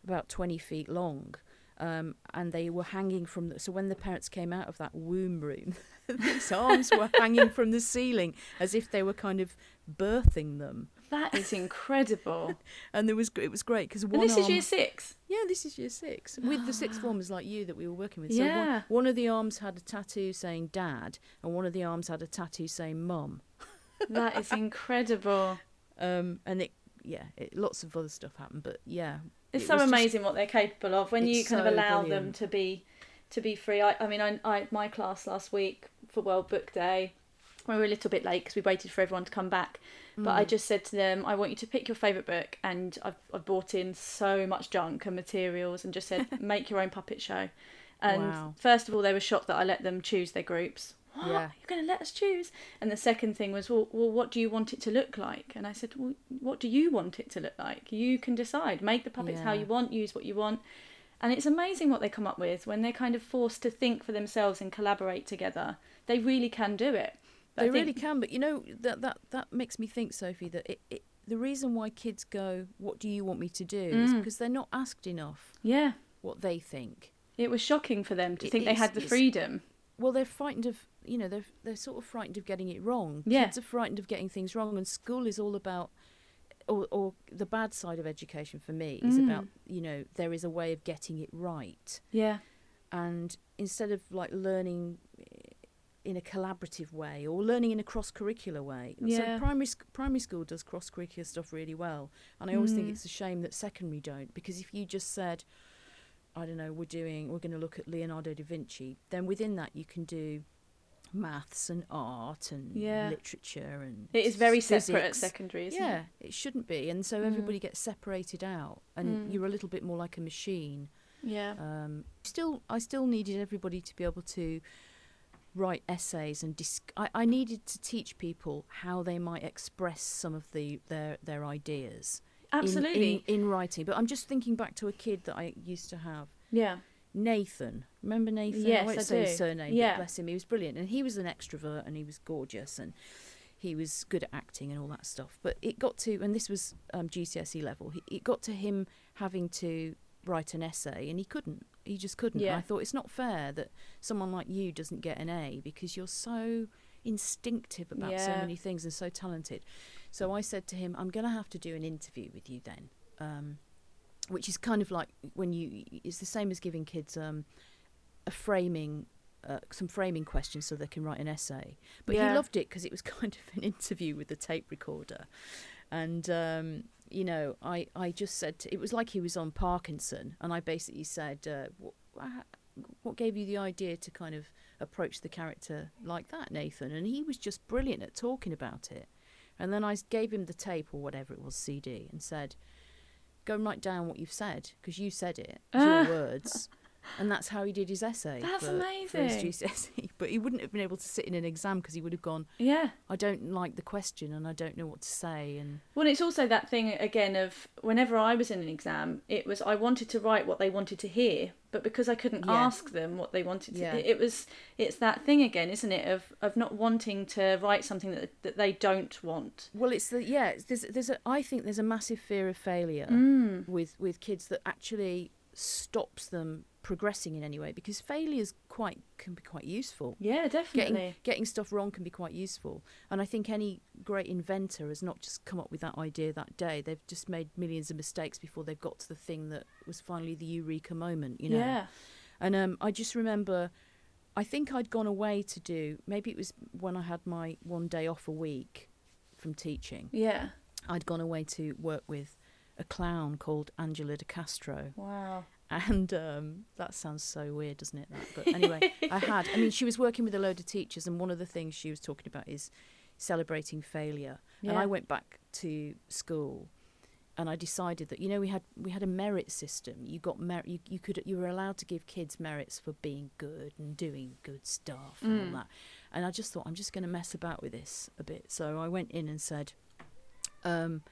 about 20 feet long. Um, and they were hanging from the, so when the parents came out of that womb room, these arms were hanging from the ceiling as if they were kind of birthing them. That is incredible. And there was it was great because and this is year six. yeah, this is year six with the sixth formers like you that we were working with. So Yeah. one, one of the arms had a tattoo saying dad, and one of the arms had a tattoo saying mum. That is incredible. Um, and it, yeah, it, lots of other stuff happened, but yeah, It's It so was just- amazing what they're capable of when you kind of so allow them to be to be free. I, I mean, I, I my class last week for World Book Day, we were a little bit late because we waited for everyone to come back, But I mm. just said to them, I want you to pick your favourite book, and I've, I've brought in so much junk and materials, and just said, make your own puppet show. And Wow. first of all, they were shocked that I let them choose their groups. What? Yeah. You're going to let us choose? And the second thing was, well, well, what do you want it to look like? And I said, well, what do you want it to look like? You can decide. Make the puppets how you want, use what you want. And it's amazing what they come up with when they're kind of forced to think for themselves and collaborate together. They really can do it. But they think- really can, but you know that that that makes me think, Sophie, that it, it the reason why kids go, "What do you want me to do?" is Mm. because they're not asked enough Yeah. what they think. It was shocking for them to It think they had the freedom. Well, they're frightened of you know they're they're sort of frightened of getting it wrong. Yeah. Kids are frightened of getting things wrong, and school is all about. Or, or the bad side of education for me is Mm. about you know there is a way of getting it right Yeah. and instead of like learning in a collaborative way or learning in a cross curricular way. Yeah. So primary sc- primary school does cross curricular stuff really well, and I always think Mm. it's a shame that secondary don't because if you just said, I don't know, we're doing we're going to look at Leonardo da Vinci, then within that you can do maths and art and Yeah. literature and It is very physics. separate at secondary, isn't yeah, it? it shouldn't be, and so Mm. everybody gets separated out, and Mm. you're a little bit more like a machine. Yeah. Um, still, I still needed everybody to be able to write essays and dis- I, I needed to teach people how they might express some of the their their ideas in- Absolutely. in, in, writing. But I'm just thinking back to a kid that I used to have, yeah. Nathan. Remember Nathan? Yes, I won't I say his do. surname, Yeah. but bless him, he was brilliant, and he was an extrovert, and he was gorgeous, and he was good at acting and all that stuff. But it got to, and this was um, GCSE level. He, it got to him having to write an essay, and he couldn't. He just couldn't. And Yeah. I thought it's not fair that someone like you doesn't get an A because you're so instinctive about so many things and so talented. So I said to him, "I'm going to have to do an interview with you then." Um, which is kind of like when you it's the same as giving kids um, a framing uh, some framing questions so they can write an essay. But Yeah. he loved it because it was kind of an interview with the tape recorder. And um, you know I, I just said to, it was like he was on parkinson and i basically said uh, what, what gave you the idea to kind of approach the character like that nathan? And he was just brilliant at talking about it. And then I gave him the tape or whatever it was cd and said go and write down what you've said because you said it it's your words and that's how he did his essay That's for, for his amazing. GCSE but he wouldn't have been able to sit in an exam because he would have gone Yeah. I don't like the question and I don't know what to say and Well, it's also that thing again of whenever I was in an exam, it was I wanted to write what they wanted to hear, but because I couldn't Yeah. ask them what they wanted to, Yeah. it, it was it's that thing again, isn't it? Of of not wanting to write something that that they don't want. well it's the yeah it's, there's there's a I think there's a massive fear of failure Mm. with with kids that actually stops them progressing in any way because failures quite can be quite useful Yeah, definitely. getting getting stuff wrong can be quite useful and i think any great inventor has not just come up with that idea that day they've just made millions of mistakes before they've got to the thing that was finally the eureka moment you know Yeah. and um, i just remember i think i'd gone away to do maybe it was when i had my one day off a week from teaching Yeah. i'd gone away to work with a clown called angela de castro Wow. And um, that sounds so weird, doesn't it? That, but anyway, I had. I mean, she was working with a load of teachers, and one of the things she was talking about is celebrating failure. And I went back to school, and I decided that you know we had we had a merit system. You got merit. You, you could you were allowed to give kids merits for being good and doing good stuff and Mm. all that. And I just thought I'm just going to mess about with this a bit. So I went in and said. Um,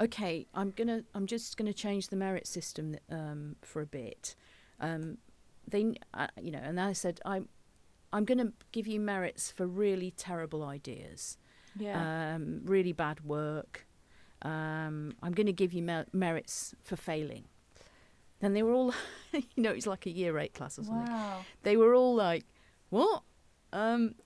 okay, I'm gonna, I'm just gonna change the merit system um, for a bit. Um, they, uh, you know, and I said, I'm, I'm gonna give you merits for really terrible ideas, Yeah. um, really bad work. Um, I'm gonna give you mer- merits for failing. Then they were all, you know, it's like a year eight class or something wow. they were all like, "What?" Um,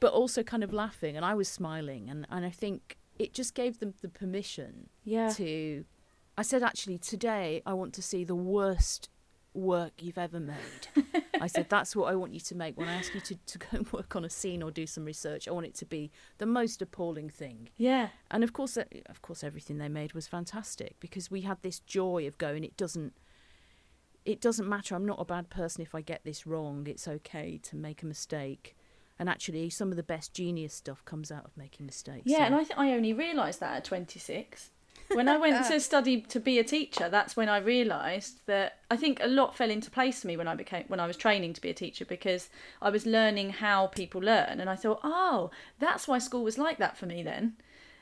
but also kind of laughing, and I was smiling, and and I think it just gave them the permission Yeah. to. I said, actually, today I want to see the worst work you've ever made. I said, that's what I want you to make. When I ask you to, to go and work on a scene or do some research, I want it to be the most appalling thing. Yeah. And of course, of course, everything they made was fantastic because we had this joy of going. It doesn't, it doesn't matter. I'm not a bad person if I get this wrong. It's okay to make a mistake. And actually, some of the best genius stuff comes out of making mistakes. Yeah, so- and I think I only realised that at 26. When I went to study to be a teacher, that's when I realised that I think a lot fell into place for me when I became when I was training to be a teacher because I was learning how people learn, and I thought, oh, that's why school was like that for me then,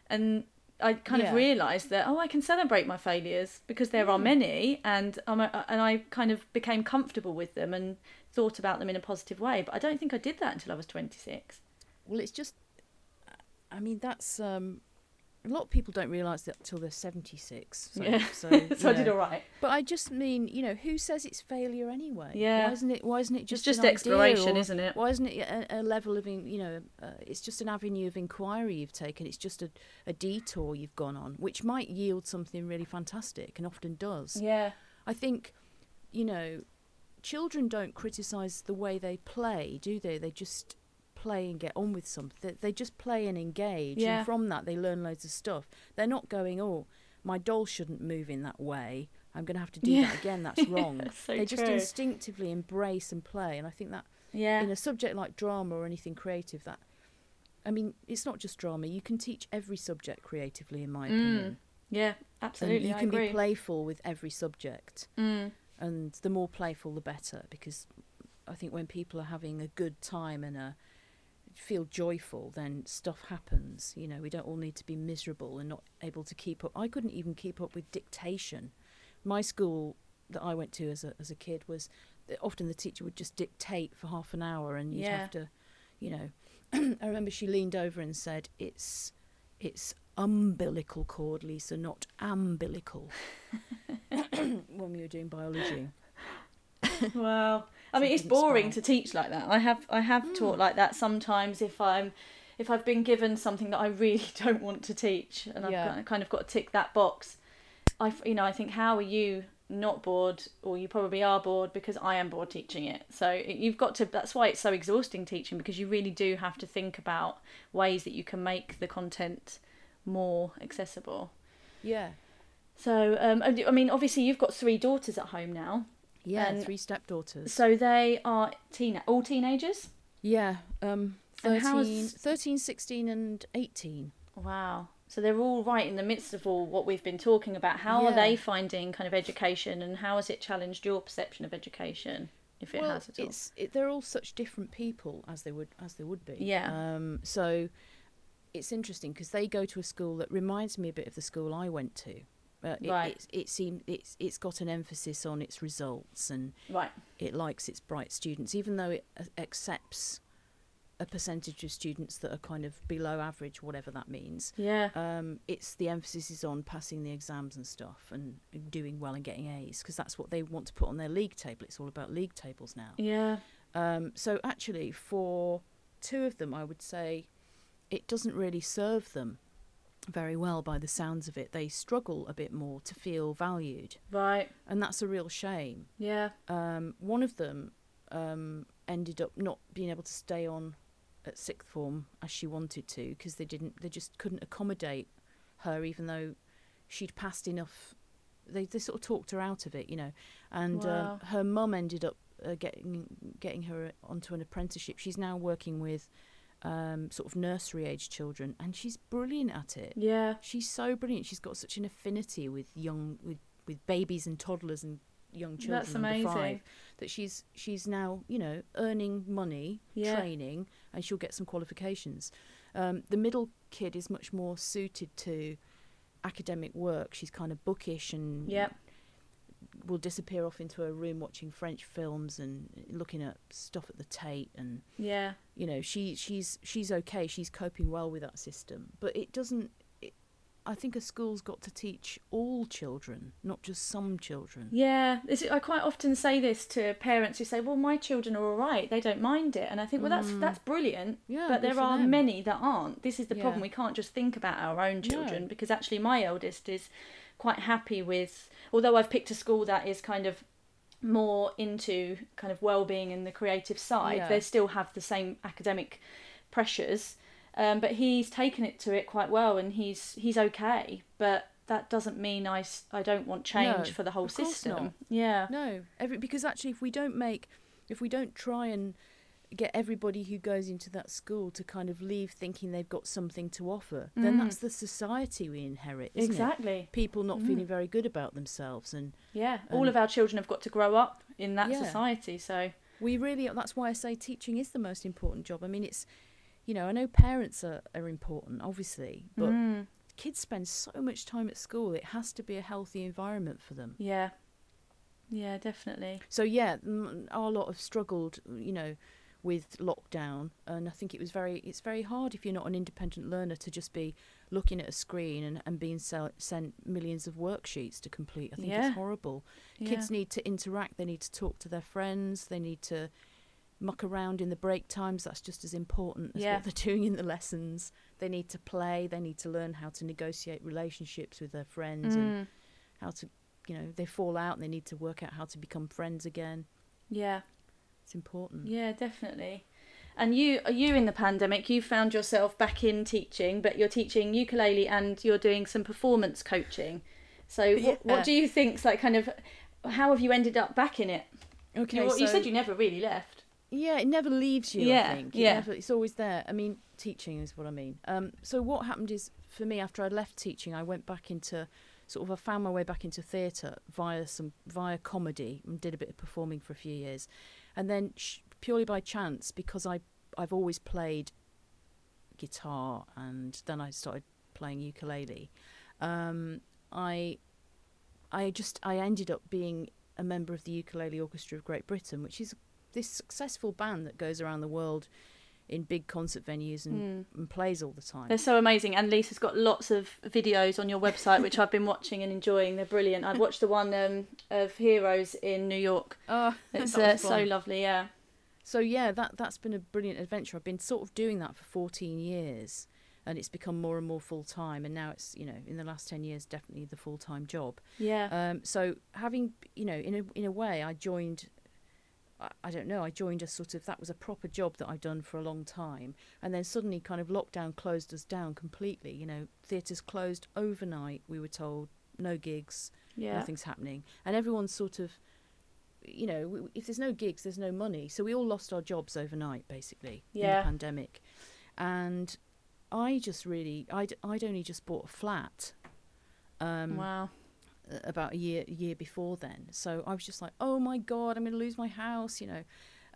and I kind Yeah. of realised that oh, I can celebrate my failures because there are many, and I'm a, and I kind of became comfortable with them and thought about them in a positive way. But I don't think I did that until I was 26. Well, it's just, I mean, that's um, a lot of people don't realise that till they're seventy six. So, yeah, so, so I did all right. But I just mean, you know, who says it's failure anyway? Yeah. Why isn't it? Why isn't it Just just just exploration, or isn't it? Why isn't it a, a level of, in- you know, uh, it's just an avenue of inquiry you've taken. It's just a, a detour you've gone on, which might yield something really fantastic, and often does. Yeah. I think, you know, children don't criticise the way they play, do they? They just play and get on with something. They, just play and engage, Yeah. and from that they learn loads of stuff. They're not going, oh, my doll shouldn't move in that way. I'm going to have to do Yeah. that again. That's wrong. That's so they just instinctively embrace and play, and I think that Yeah. in a subject like drama or anything creative, that I mean, it's not just drama. You can teach every subject creatively, in my opinion. Yeah, And absolutely. you I can agree. be playful with every subject Mm. and the more playful the better because i think when people are having a good time and a feel joyful then stuff happens you know we don't all need to be miserable and not able to keep up i couldn't even keep up with dictation my school that i went to as a as a kid was often the teacher would just dictate for half an hour and you'd Yeah. have to you know i remember she leaned over and said it's it's umbilical cord lisa not umbilical when we were doing biology Wow. I mean, it's boring inspired. to teach like that. I have I have Mm. taught like that sometimes if I'm if I've been given something that I really don't want to teach and I've Yeah. kind of got to tick that box. I you know I think how are you not bored or you probably are bored because I am bored teaching it. So you've got to that's why it's so exhausting teaching because you really do have to think about ways that you can make the content more accessible. yeah So um, I mean obviously you've got three daughters at home now. Yeah And- three stepdaughters So they are teen all teenagers. yeah um And 13, how's- 13 16 and 18 Wow. So they're all right in the midst of all what we've been talking about. How are they finding kind of education, and how has it challenged your perception of education, if it well, has at all? it's it, they're all such different people as they would as they would be. Yeah. Um. So it's interesting because they go to a school that reminds me a bit of the school I went to. Uh, it, Right. It, it seems it's it's got an emphasis on its results and Right. it likes its bright students, even though it accepts a percentage of students that are kind of below average, whatever that means. Yeah. Um, it's the emphasis is on passing the exams and stuff and doing well and getting A's because that's what they want to put on their league table. It's all about league tables now. Yeah. Um, so actually, for two of them, I would say it doesn't really serve them very well by the sounds of it. They struggle a bit more to feel valued, Right. and that's a real shame. Yeah. Um, one of them um, ended up not being able to stay on at sixth form as she wanted to because they didn't. They just couldn't accommodate her, even though she'd passed enough. They they sort of talked her out of it, you know, and Wow. um, her mum ended up uh, getting getting her onto an apprenticeship. She's now working with um, sort of nursery age children, and she's brilliant at it. Yeah. She's so brilliant. She's got such an affinity with young with with babies and toddlers and young children That's amazing. five that she's she's now you know earning money Yeah. training and she'll get some qualifications um, the middle kid is much more suited to academic work she's kind of bookish and Yep. Will disappear off into a room watching french films and looking at stuff at the tate and Yeah. you know she she's she's okay she's coping well with that system but it doesn't it, i think a school's got to teach all children not just some children Yeah, this, I quite often say this to parents who say, "Well, my children are all right; they don't mind it," and I think, "Well, that's that's brilliant." Mm. Yeah, but there are them. many that aren't. This is the problem. We can't just think about our own children No. because actually, my eldest is quite happy with. Although I've picked a school that is kind of more into kind of well-being and the creative side, Yeah. they still have the same academic pressures. Um, but he's taken it to it quite well, and he's he's okay. But that doesn't mean I, I don't want change No, for the whole system. not. Yeah. No, every because actually, if we don't make, if we don't try and get everybody who goes into that school to kind of leave thinking they've got something to offer, then Mm. that's the society we inherit, isn't it? exactly. People not Mm. feeling very good about themselves, and Yeah, all of our children have got to grow up in that Yeah. society. So we really that's why I say teaching is the most important job. I mean, it's you know I know parents are are important, obviously, but Mm, kids spend so much time at school. It has to be a healthy environment for them. yeah, yeah, definitely. So yeah, our lot have struggled, you know, with lockdown, and I think it was very it's very hard if you're not an independent learner to just be looking at a screen and, and being sel- sent millions of worksheets to complete. I think Yeah. it's horrible. Yeah. Kids need to interact. They need to talk to their friends. They need to muck around in the break times. That's just as important as Yeah. what they're doing in the lessons. They need to play. They need to learn how to negotiate relationships with their friends and Mm, how to, you know, they fall out and they need to work out how to become friends again. yeah. It's important. Yeah, definitely. And you, are you in the pandemic? You found yourself back in teaching, but you're teaching ukulele and you're doing some performance coaching. So, what, Yeah. what do you think's like kind of? How have you ended up back in it? Okay, you, you so- said you never really left. Yeah, it never leaves you. Yeah, I think. It yeah. never- it's always there. I mean, teaching is what I mean. Um, so what happened is, for me, after I left teaching, I went back into sort of I found my way back into theatre via some via comedy and did a bit of performing for a few years, and then sh- purely by chance because I I've always played guitar and then I started playing ukulele. Um, I I just I ended up being a member of the Ukulele Orchestra of Great Britain, which is this successful band that goes around the world in big concert venues and, Mm. and plays all the time. They're so amazing. And Lisa's got lots of videos on your website, which I've been watching and enjoying. They're brilliant. I've watched the one um, of Heroes in New York. Oh, It's uh, so lovely. Yeah. So yeah, that that's been a brilliant adventure. I've been sort of doing that for 14 years, and it's become more and more full time. And now it's you know in the last 10 years definitely the full time job. Yeah. Um, so having you know in a in a way I joined. I- don't know. I joined a sort of that was a proper job that I'd done for a long time, and then suddenly kind of lockdown closed us down completely. You know, theatres closed overnight. We were told no gigs, yeah. nothing's happening, and everyone's sort of, you know, if there's no gigs, there's no money. So we all lost our jobs overnight, basically, in Yeah. the pandemic, and I just really, I'd I'd only just bought a flat. Um, wow. About a year year before then. So I was just like, oh my god, I'm going to lose my house, you know.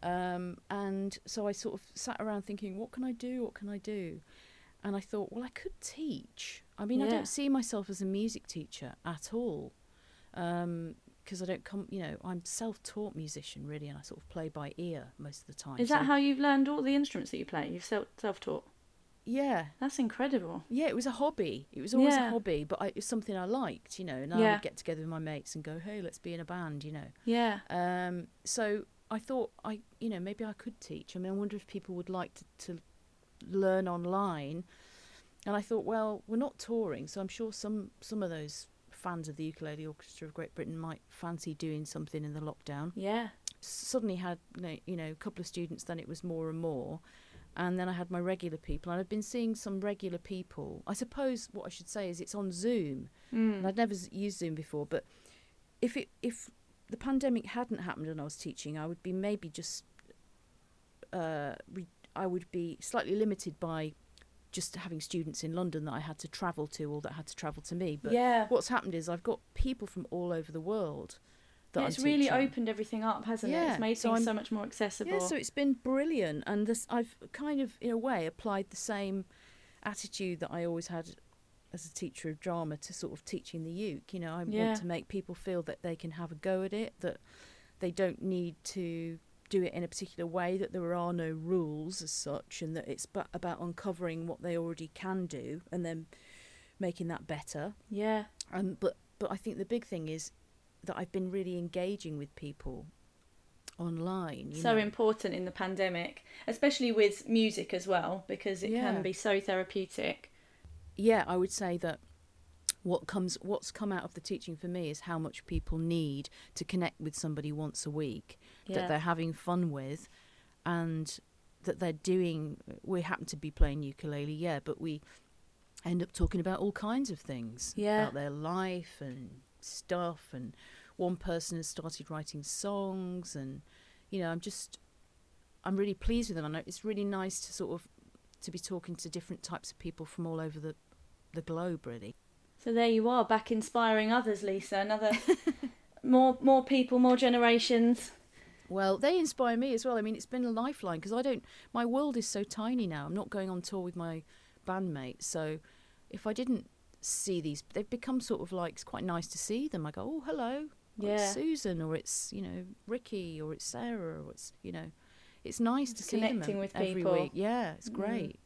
Um, and so I sort of sat around thinking, what can I do? What can I do? And I thought, well, I could teach. I mean, I don't see myself as a music teacher at all. Because I don't come, you know, I'm self-taught musician really, and I sort of play by ear most of the time. Is that how you've learned all the instruments that you play? You've self self taught. Yeah, That's incredible. yeah. It was a hobby. It was always Yeah. a hobby, but I, it was something I liked, you know. And I would get together with my mates and go, hey, let's be in a band, you know. Yeah. Um, so I thought I, you know, maybe I could teach. I mean, I wonder if people would like to, to learn online. And I thought, well, we're not touring, so I'm sure some some of those fans of the Ukulele Orchestra of Great Britain might fancy doing something in the lockdown. Yeah. Suddenly had, you know, a couple of students. Then it was more and more. And then I had my regular people, and I've been seeing some regular people. I suppose what I should say is it's on Zoom, and Mm. I'd never used Zoom before, but if it if the pandemic hadn't happened and I was teaching, I would be maybe just uh, re- I would be slightly limited by just having students in London that I had to travel to or that had to travel to me. But yeah. what's happened is I've got people from all over the world Yeah, it's really teaching. opened everything up, hasn't it? It's made so things I'm- so much more accessible. Yeah, so it's been brilliant, and this I've kind of, in a way, applied the same attitude that I always had as a teacher of drama to sort of teaching the uke. You know, I Yeah. want to make people feel that they can have a go at it, that they don't need to do it in a particular way, that there are no rules as such, and that it's about uncovering what they already can do and then making that better. yeah. Um, but but I think the big thing is that I've been really engaging with people online. You so know. important in the pandemic, especially with music as well, because it Yeah. can be so therapeutic. yeah, I would say that what comes what's come out of the teaching for me is how much people need to connect with somebody once a week that they're having fun with and that they're doing we happen to be playing ukulele yeah but we end up talking about all kinds of things Yeah. about their life and stuff and one person has started writing songs and you know I'm just I'm really pleased with them. And it's really nice to sort of to be talking to different types of people from all over the the globe, really. So there you are, back inspiring others, Lisa. Another more more people, more generations. Well, they inspire me as well. I mean, it's been a lifeline because I don't. My world is so tiny now. I'm not going on tour with my bandmates, so if I didn't see these, they've become sort of like it's quite nice to see them. I go, oh, hello, Yeah. it's Susan, or it's you know Ricky, or it's Sarah, or it's you know, it's nice to see them Connecting ev- with every people. week. Yeah, it's Mm. great.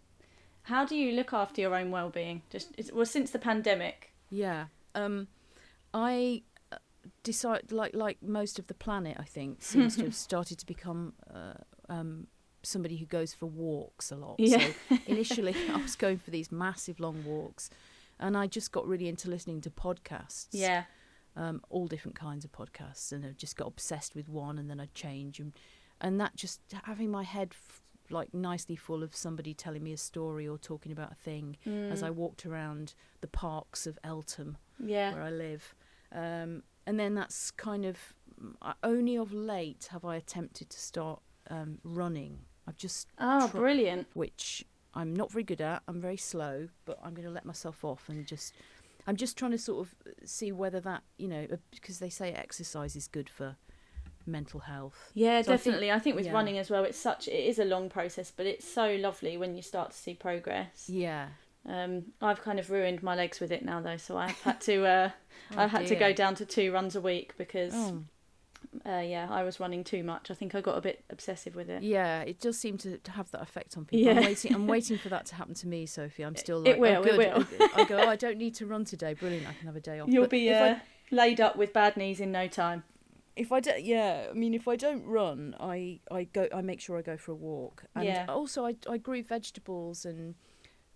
How do you look after your own well-being? Just it's, well, since the pandemic. Yeah. Um, I uh, decide like like most of the planet. I think seems to have started to become uh, um, somebody who goes for walks a lot. Yeah. So initially, I was going for these massive long walks, and I just got really into listening to podcasts. Yeah. Um, all different kinds of podcasts, and I just got obsessed with one, and then I'd change, and and that just having my head. F- like nicely full of somebody telling me a story or talking about a thing as Mm. I walked around the parks of Eltham Yeah. where I live. Um, and then that's kind of only of late have I attempted to start um, running. I've just Oh, tr- brilliant. which I'm not very good at. I'm very slow, but I'm going to let myself off and just I'm just trying to sort of see whether that you know uh, because they say exercise is good for mental health. Yeah, So I think- definitely. I think, with yeah. running as well, it's such it is a long process, but it's so lovely when you start to see progress. Yeah. Um, I've kind of ruined my legs with it now though, so I've had to uh, Oh, I had to go down to two runs a week because Oh. Uh, yeah, I was running too much. I think I got a bit obsessive with it. Yeah, it does seem to, to have that effect on people. Yeah. I'm waiting. I'm waiting for that to happen to me, Sophie. I'm still It like, oh, will, it will. I go. Oh, I don't need to run today. Brilliant. I can have a day off. You'll But be uh, I, laid up with bad knees in no time. if I don't, yeah. I mean, if I don't run, I I go. I make sure I go for a walk. And Yeah. Also, I I grew vegetables and.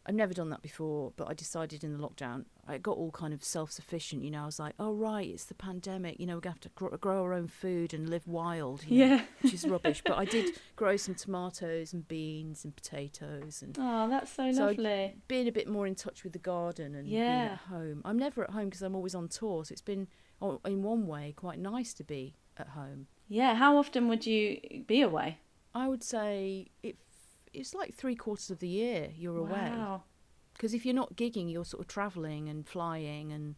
I've never done that before, but I decided in the lockdown, I got all kind of self sufficient. You know, I was like, oh, right, it's the pandemic. You know, we're going to have to grow, our own food and live wild. you know, Yeah. Which is rubbish. but I did grow some tomatoes and beans and potatoes and Oh, that's so So lovely. being a bit more in touch with the garden and being Yeah. at home. I'm never at home because I'm always on tour, so it's been, in one way, quite nice to be at home. Yeah. How often would you be away? I would say it. It's like three quarters of the year you're away. Because if you're not gigging, you're sort of travelling and flying and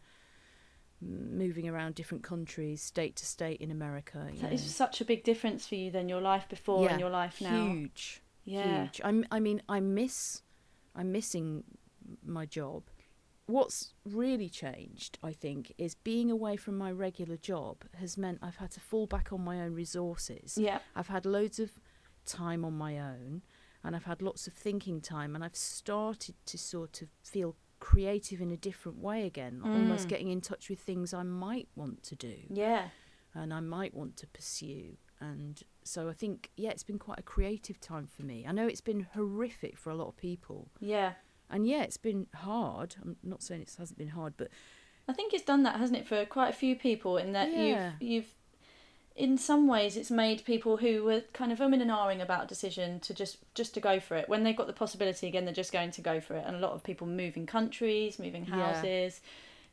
moving around different countries, state to state in America. That know. is such a big difference for you than your life before Yeah, and your life now. huge. Yeah. huge. I'm, I mean, I miss, I'm missing my job. What's really changed, I think, is being away from my regular job has meant I've had to fall back on my own resources. Yeah. I've had loads of time on my own, and I've had lots of thinking time, and I've started to sort of feel creative in a different way again, almost Mm. getting in touch with things I might want to do Yeah. and I might want to pursue. And so I think, yeah, it's been quite a creative time for me. I know it's been horrific for a lot of people. Yeah. And yeah, it's been hard. I'm not saying it hasn't been hard, but I think it's done that, hasn't it, for quite a few people in that Yeah. you've you've in some ways it's made people who were kind of umming and ahhing about a decision to just just to go for it. When they've got the possibility again, they're just going to go for it. And a lot of people moving countries, moving Yeah. houses,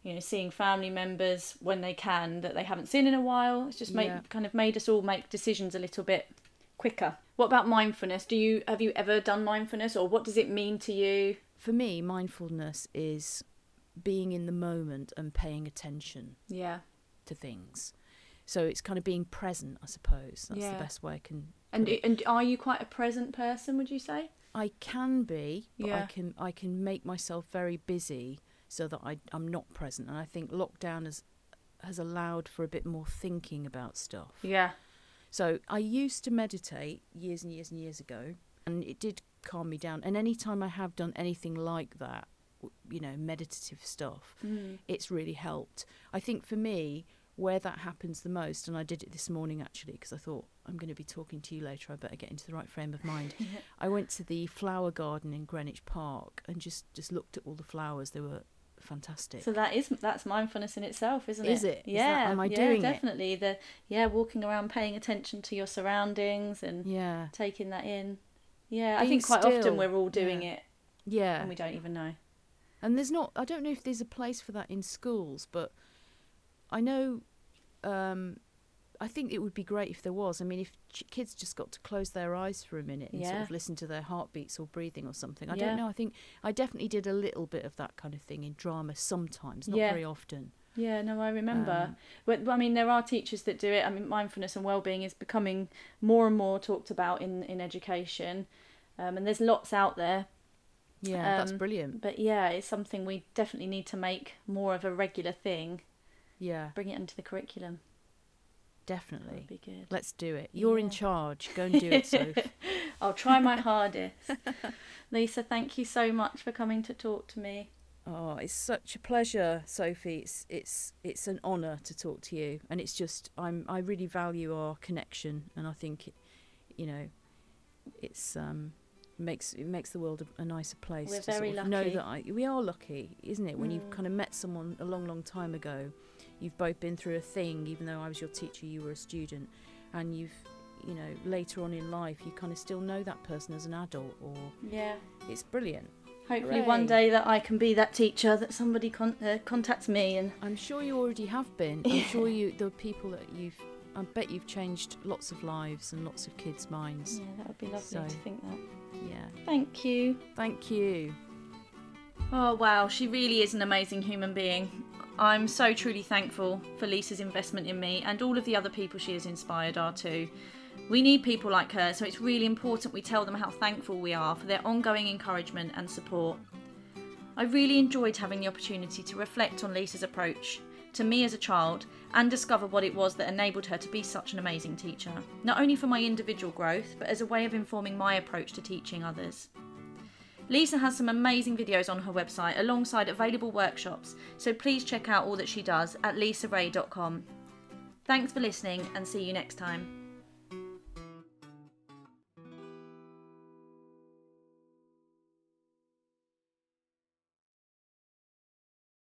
you know, seeing family members when they can that they haven't seen in a while. It's just made Yeah. kind of made us all make decisions a little bit quicker. What about mindfulness? Do you have you ever done mindfulness or what does it mean to you? for me, mindfulness is being in the moment and paying attention Yeah. to things. So it's kind of being present, I suppose. That's Yeah. the best way I can. And it. and are you quite a present person, would you say? I can be, but I Yeah. can I can make myself very busy so that I I'm not present. And I think lockdown has has allowed for a bit more thinking about stuff. Yeah. So I used to meditate years and years and years ago, and it did calm me down. And any time I have done anything like that, you know, meditative stuff, Mm. it's really helped. I think for me, where that happens the most, and I did it this morning actually because I thought I'm going to be talking to you later. I better get into the right frame of mind. I went to the flower garden in Greenwich Park and just just looked at all the flowers. They were fantastic. So that is that's mindfulness in itself, isn't it? Is it? Is that- Yeah. am I yeah, doing it? definitely. The yeah, walking around, paying attention to your surroundings, and yeah, taking that in. Yeah, I think quite still, often we're all doing yeah. it yeah. and we don't even know. And there's not, I don't know if there's a place for that in schools, but I know um, I think it would be great if there was. I mean, if ch- kids just got to close their eyes for a minute and sort of listen to their heartbeats or breathing or something. I Yeah. don't know. I think I definitely did a little bit of that kind of thing in drama sometimes, not Yeah. very often. Yeah, no, I remember. Um, but I mean, there are teachers that do it. I mean, mindfulness and well-being is becoming more and more talked about in in education, um, and there's lots out there. Yeah, that's Um, brilliant. But yeah, it's something we definitely need to make more of a regular thing. Yeah, Bring it into the curriculum. Definitely. be good. Let's do it. You're in charge. Go and do it, Soph. I'll try my hardest. Lisa, thank you so much for coming to talk to me. Oh, it's such a pleasure, Sophie. It's it's it's an honour to talk to you, and it's just I'm I really value our connection, and I think, it, you know, it's um makes it makes the world a, a nicer place. We're to very sort of know that I, we are lucky, isn't it? When you've Mm. kind of met someone a long, long time ago, you've both been through a thing. Even though I was your teacher, you were a student, and you've you know later on in life you kind of still know that person as an adult, or Yeah. it's brilliant. Hopefully, one day that I can be that teacher that somebody con- uh, contacts me and I'm sure you already have been. I'm sure you the people that you've I bet you've changed lots of lives and lots of kids' minds. yeah, that would be lovely So- to think that. Yeah. Thank you. Thank you. Oh wow, she really is an amazing human being. I'm so truly thankful for Lisa's investment in me, and all of the other people she has inspired are too. We need people like her, so it's really important we tell them how thankful we are for their ongoing encouragement and support. I really enjoyed having the opportunity to reflect on Lisa's approach to me as a child and discover what it was that enabled her to be such an amazing teacher, not only for my individual growth, but as a way of informing my approach to teaching others. Lisa has some amazing videos on her website alongside available workshops, so please check out all that she does at lisaray.com. Thanks for listening and see you next time.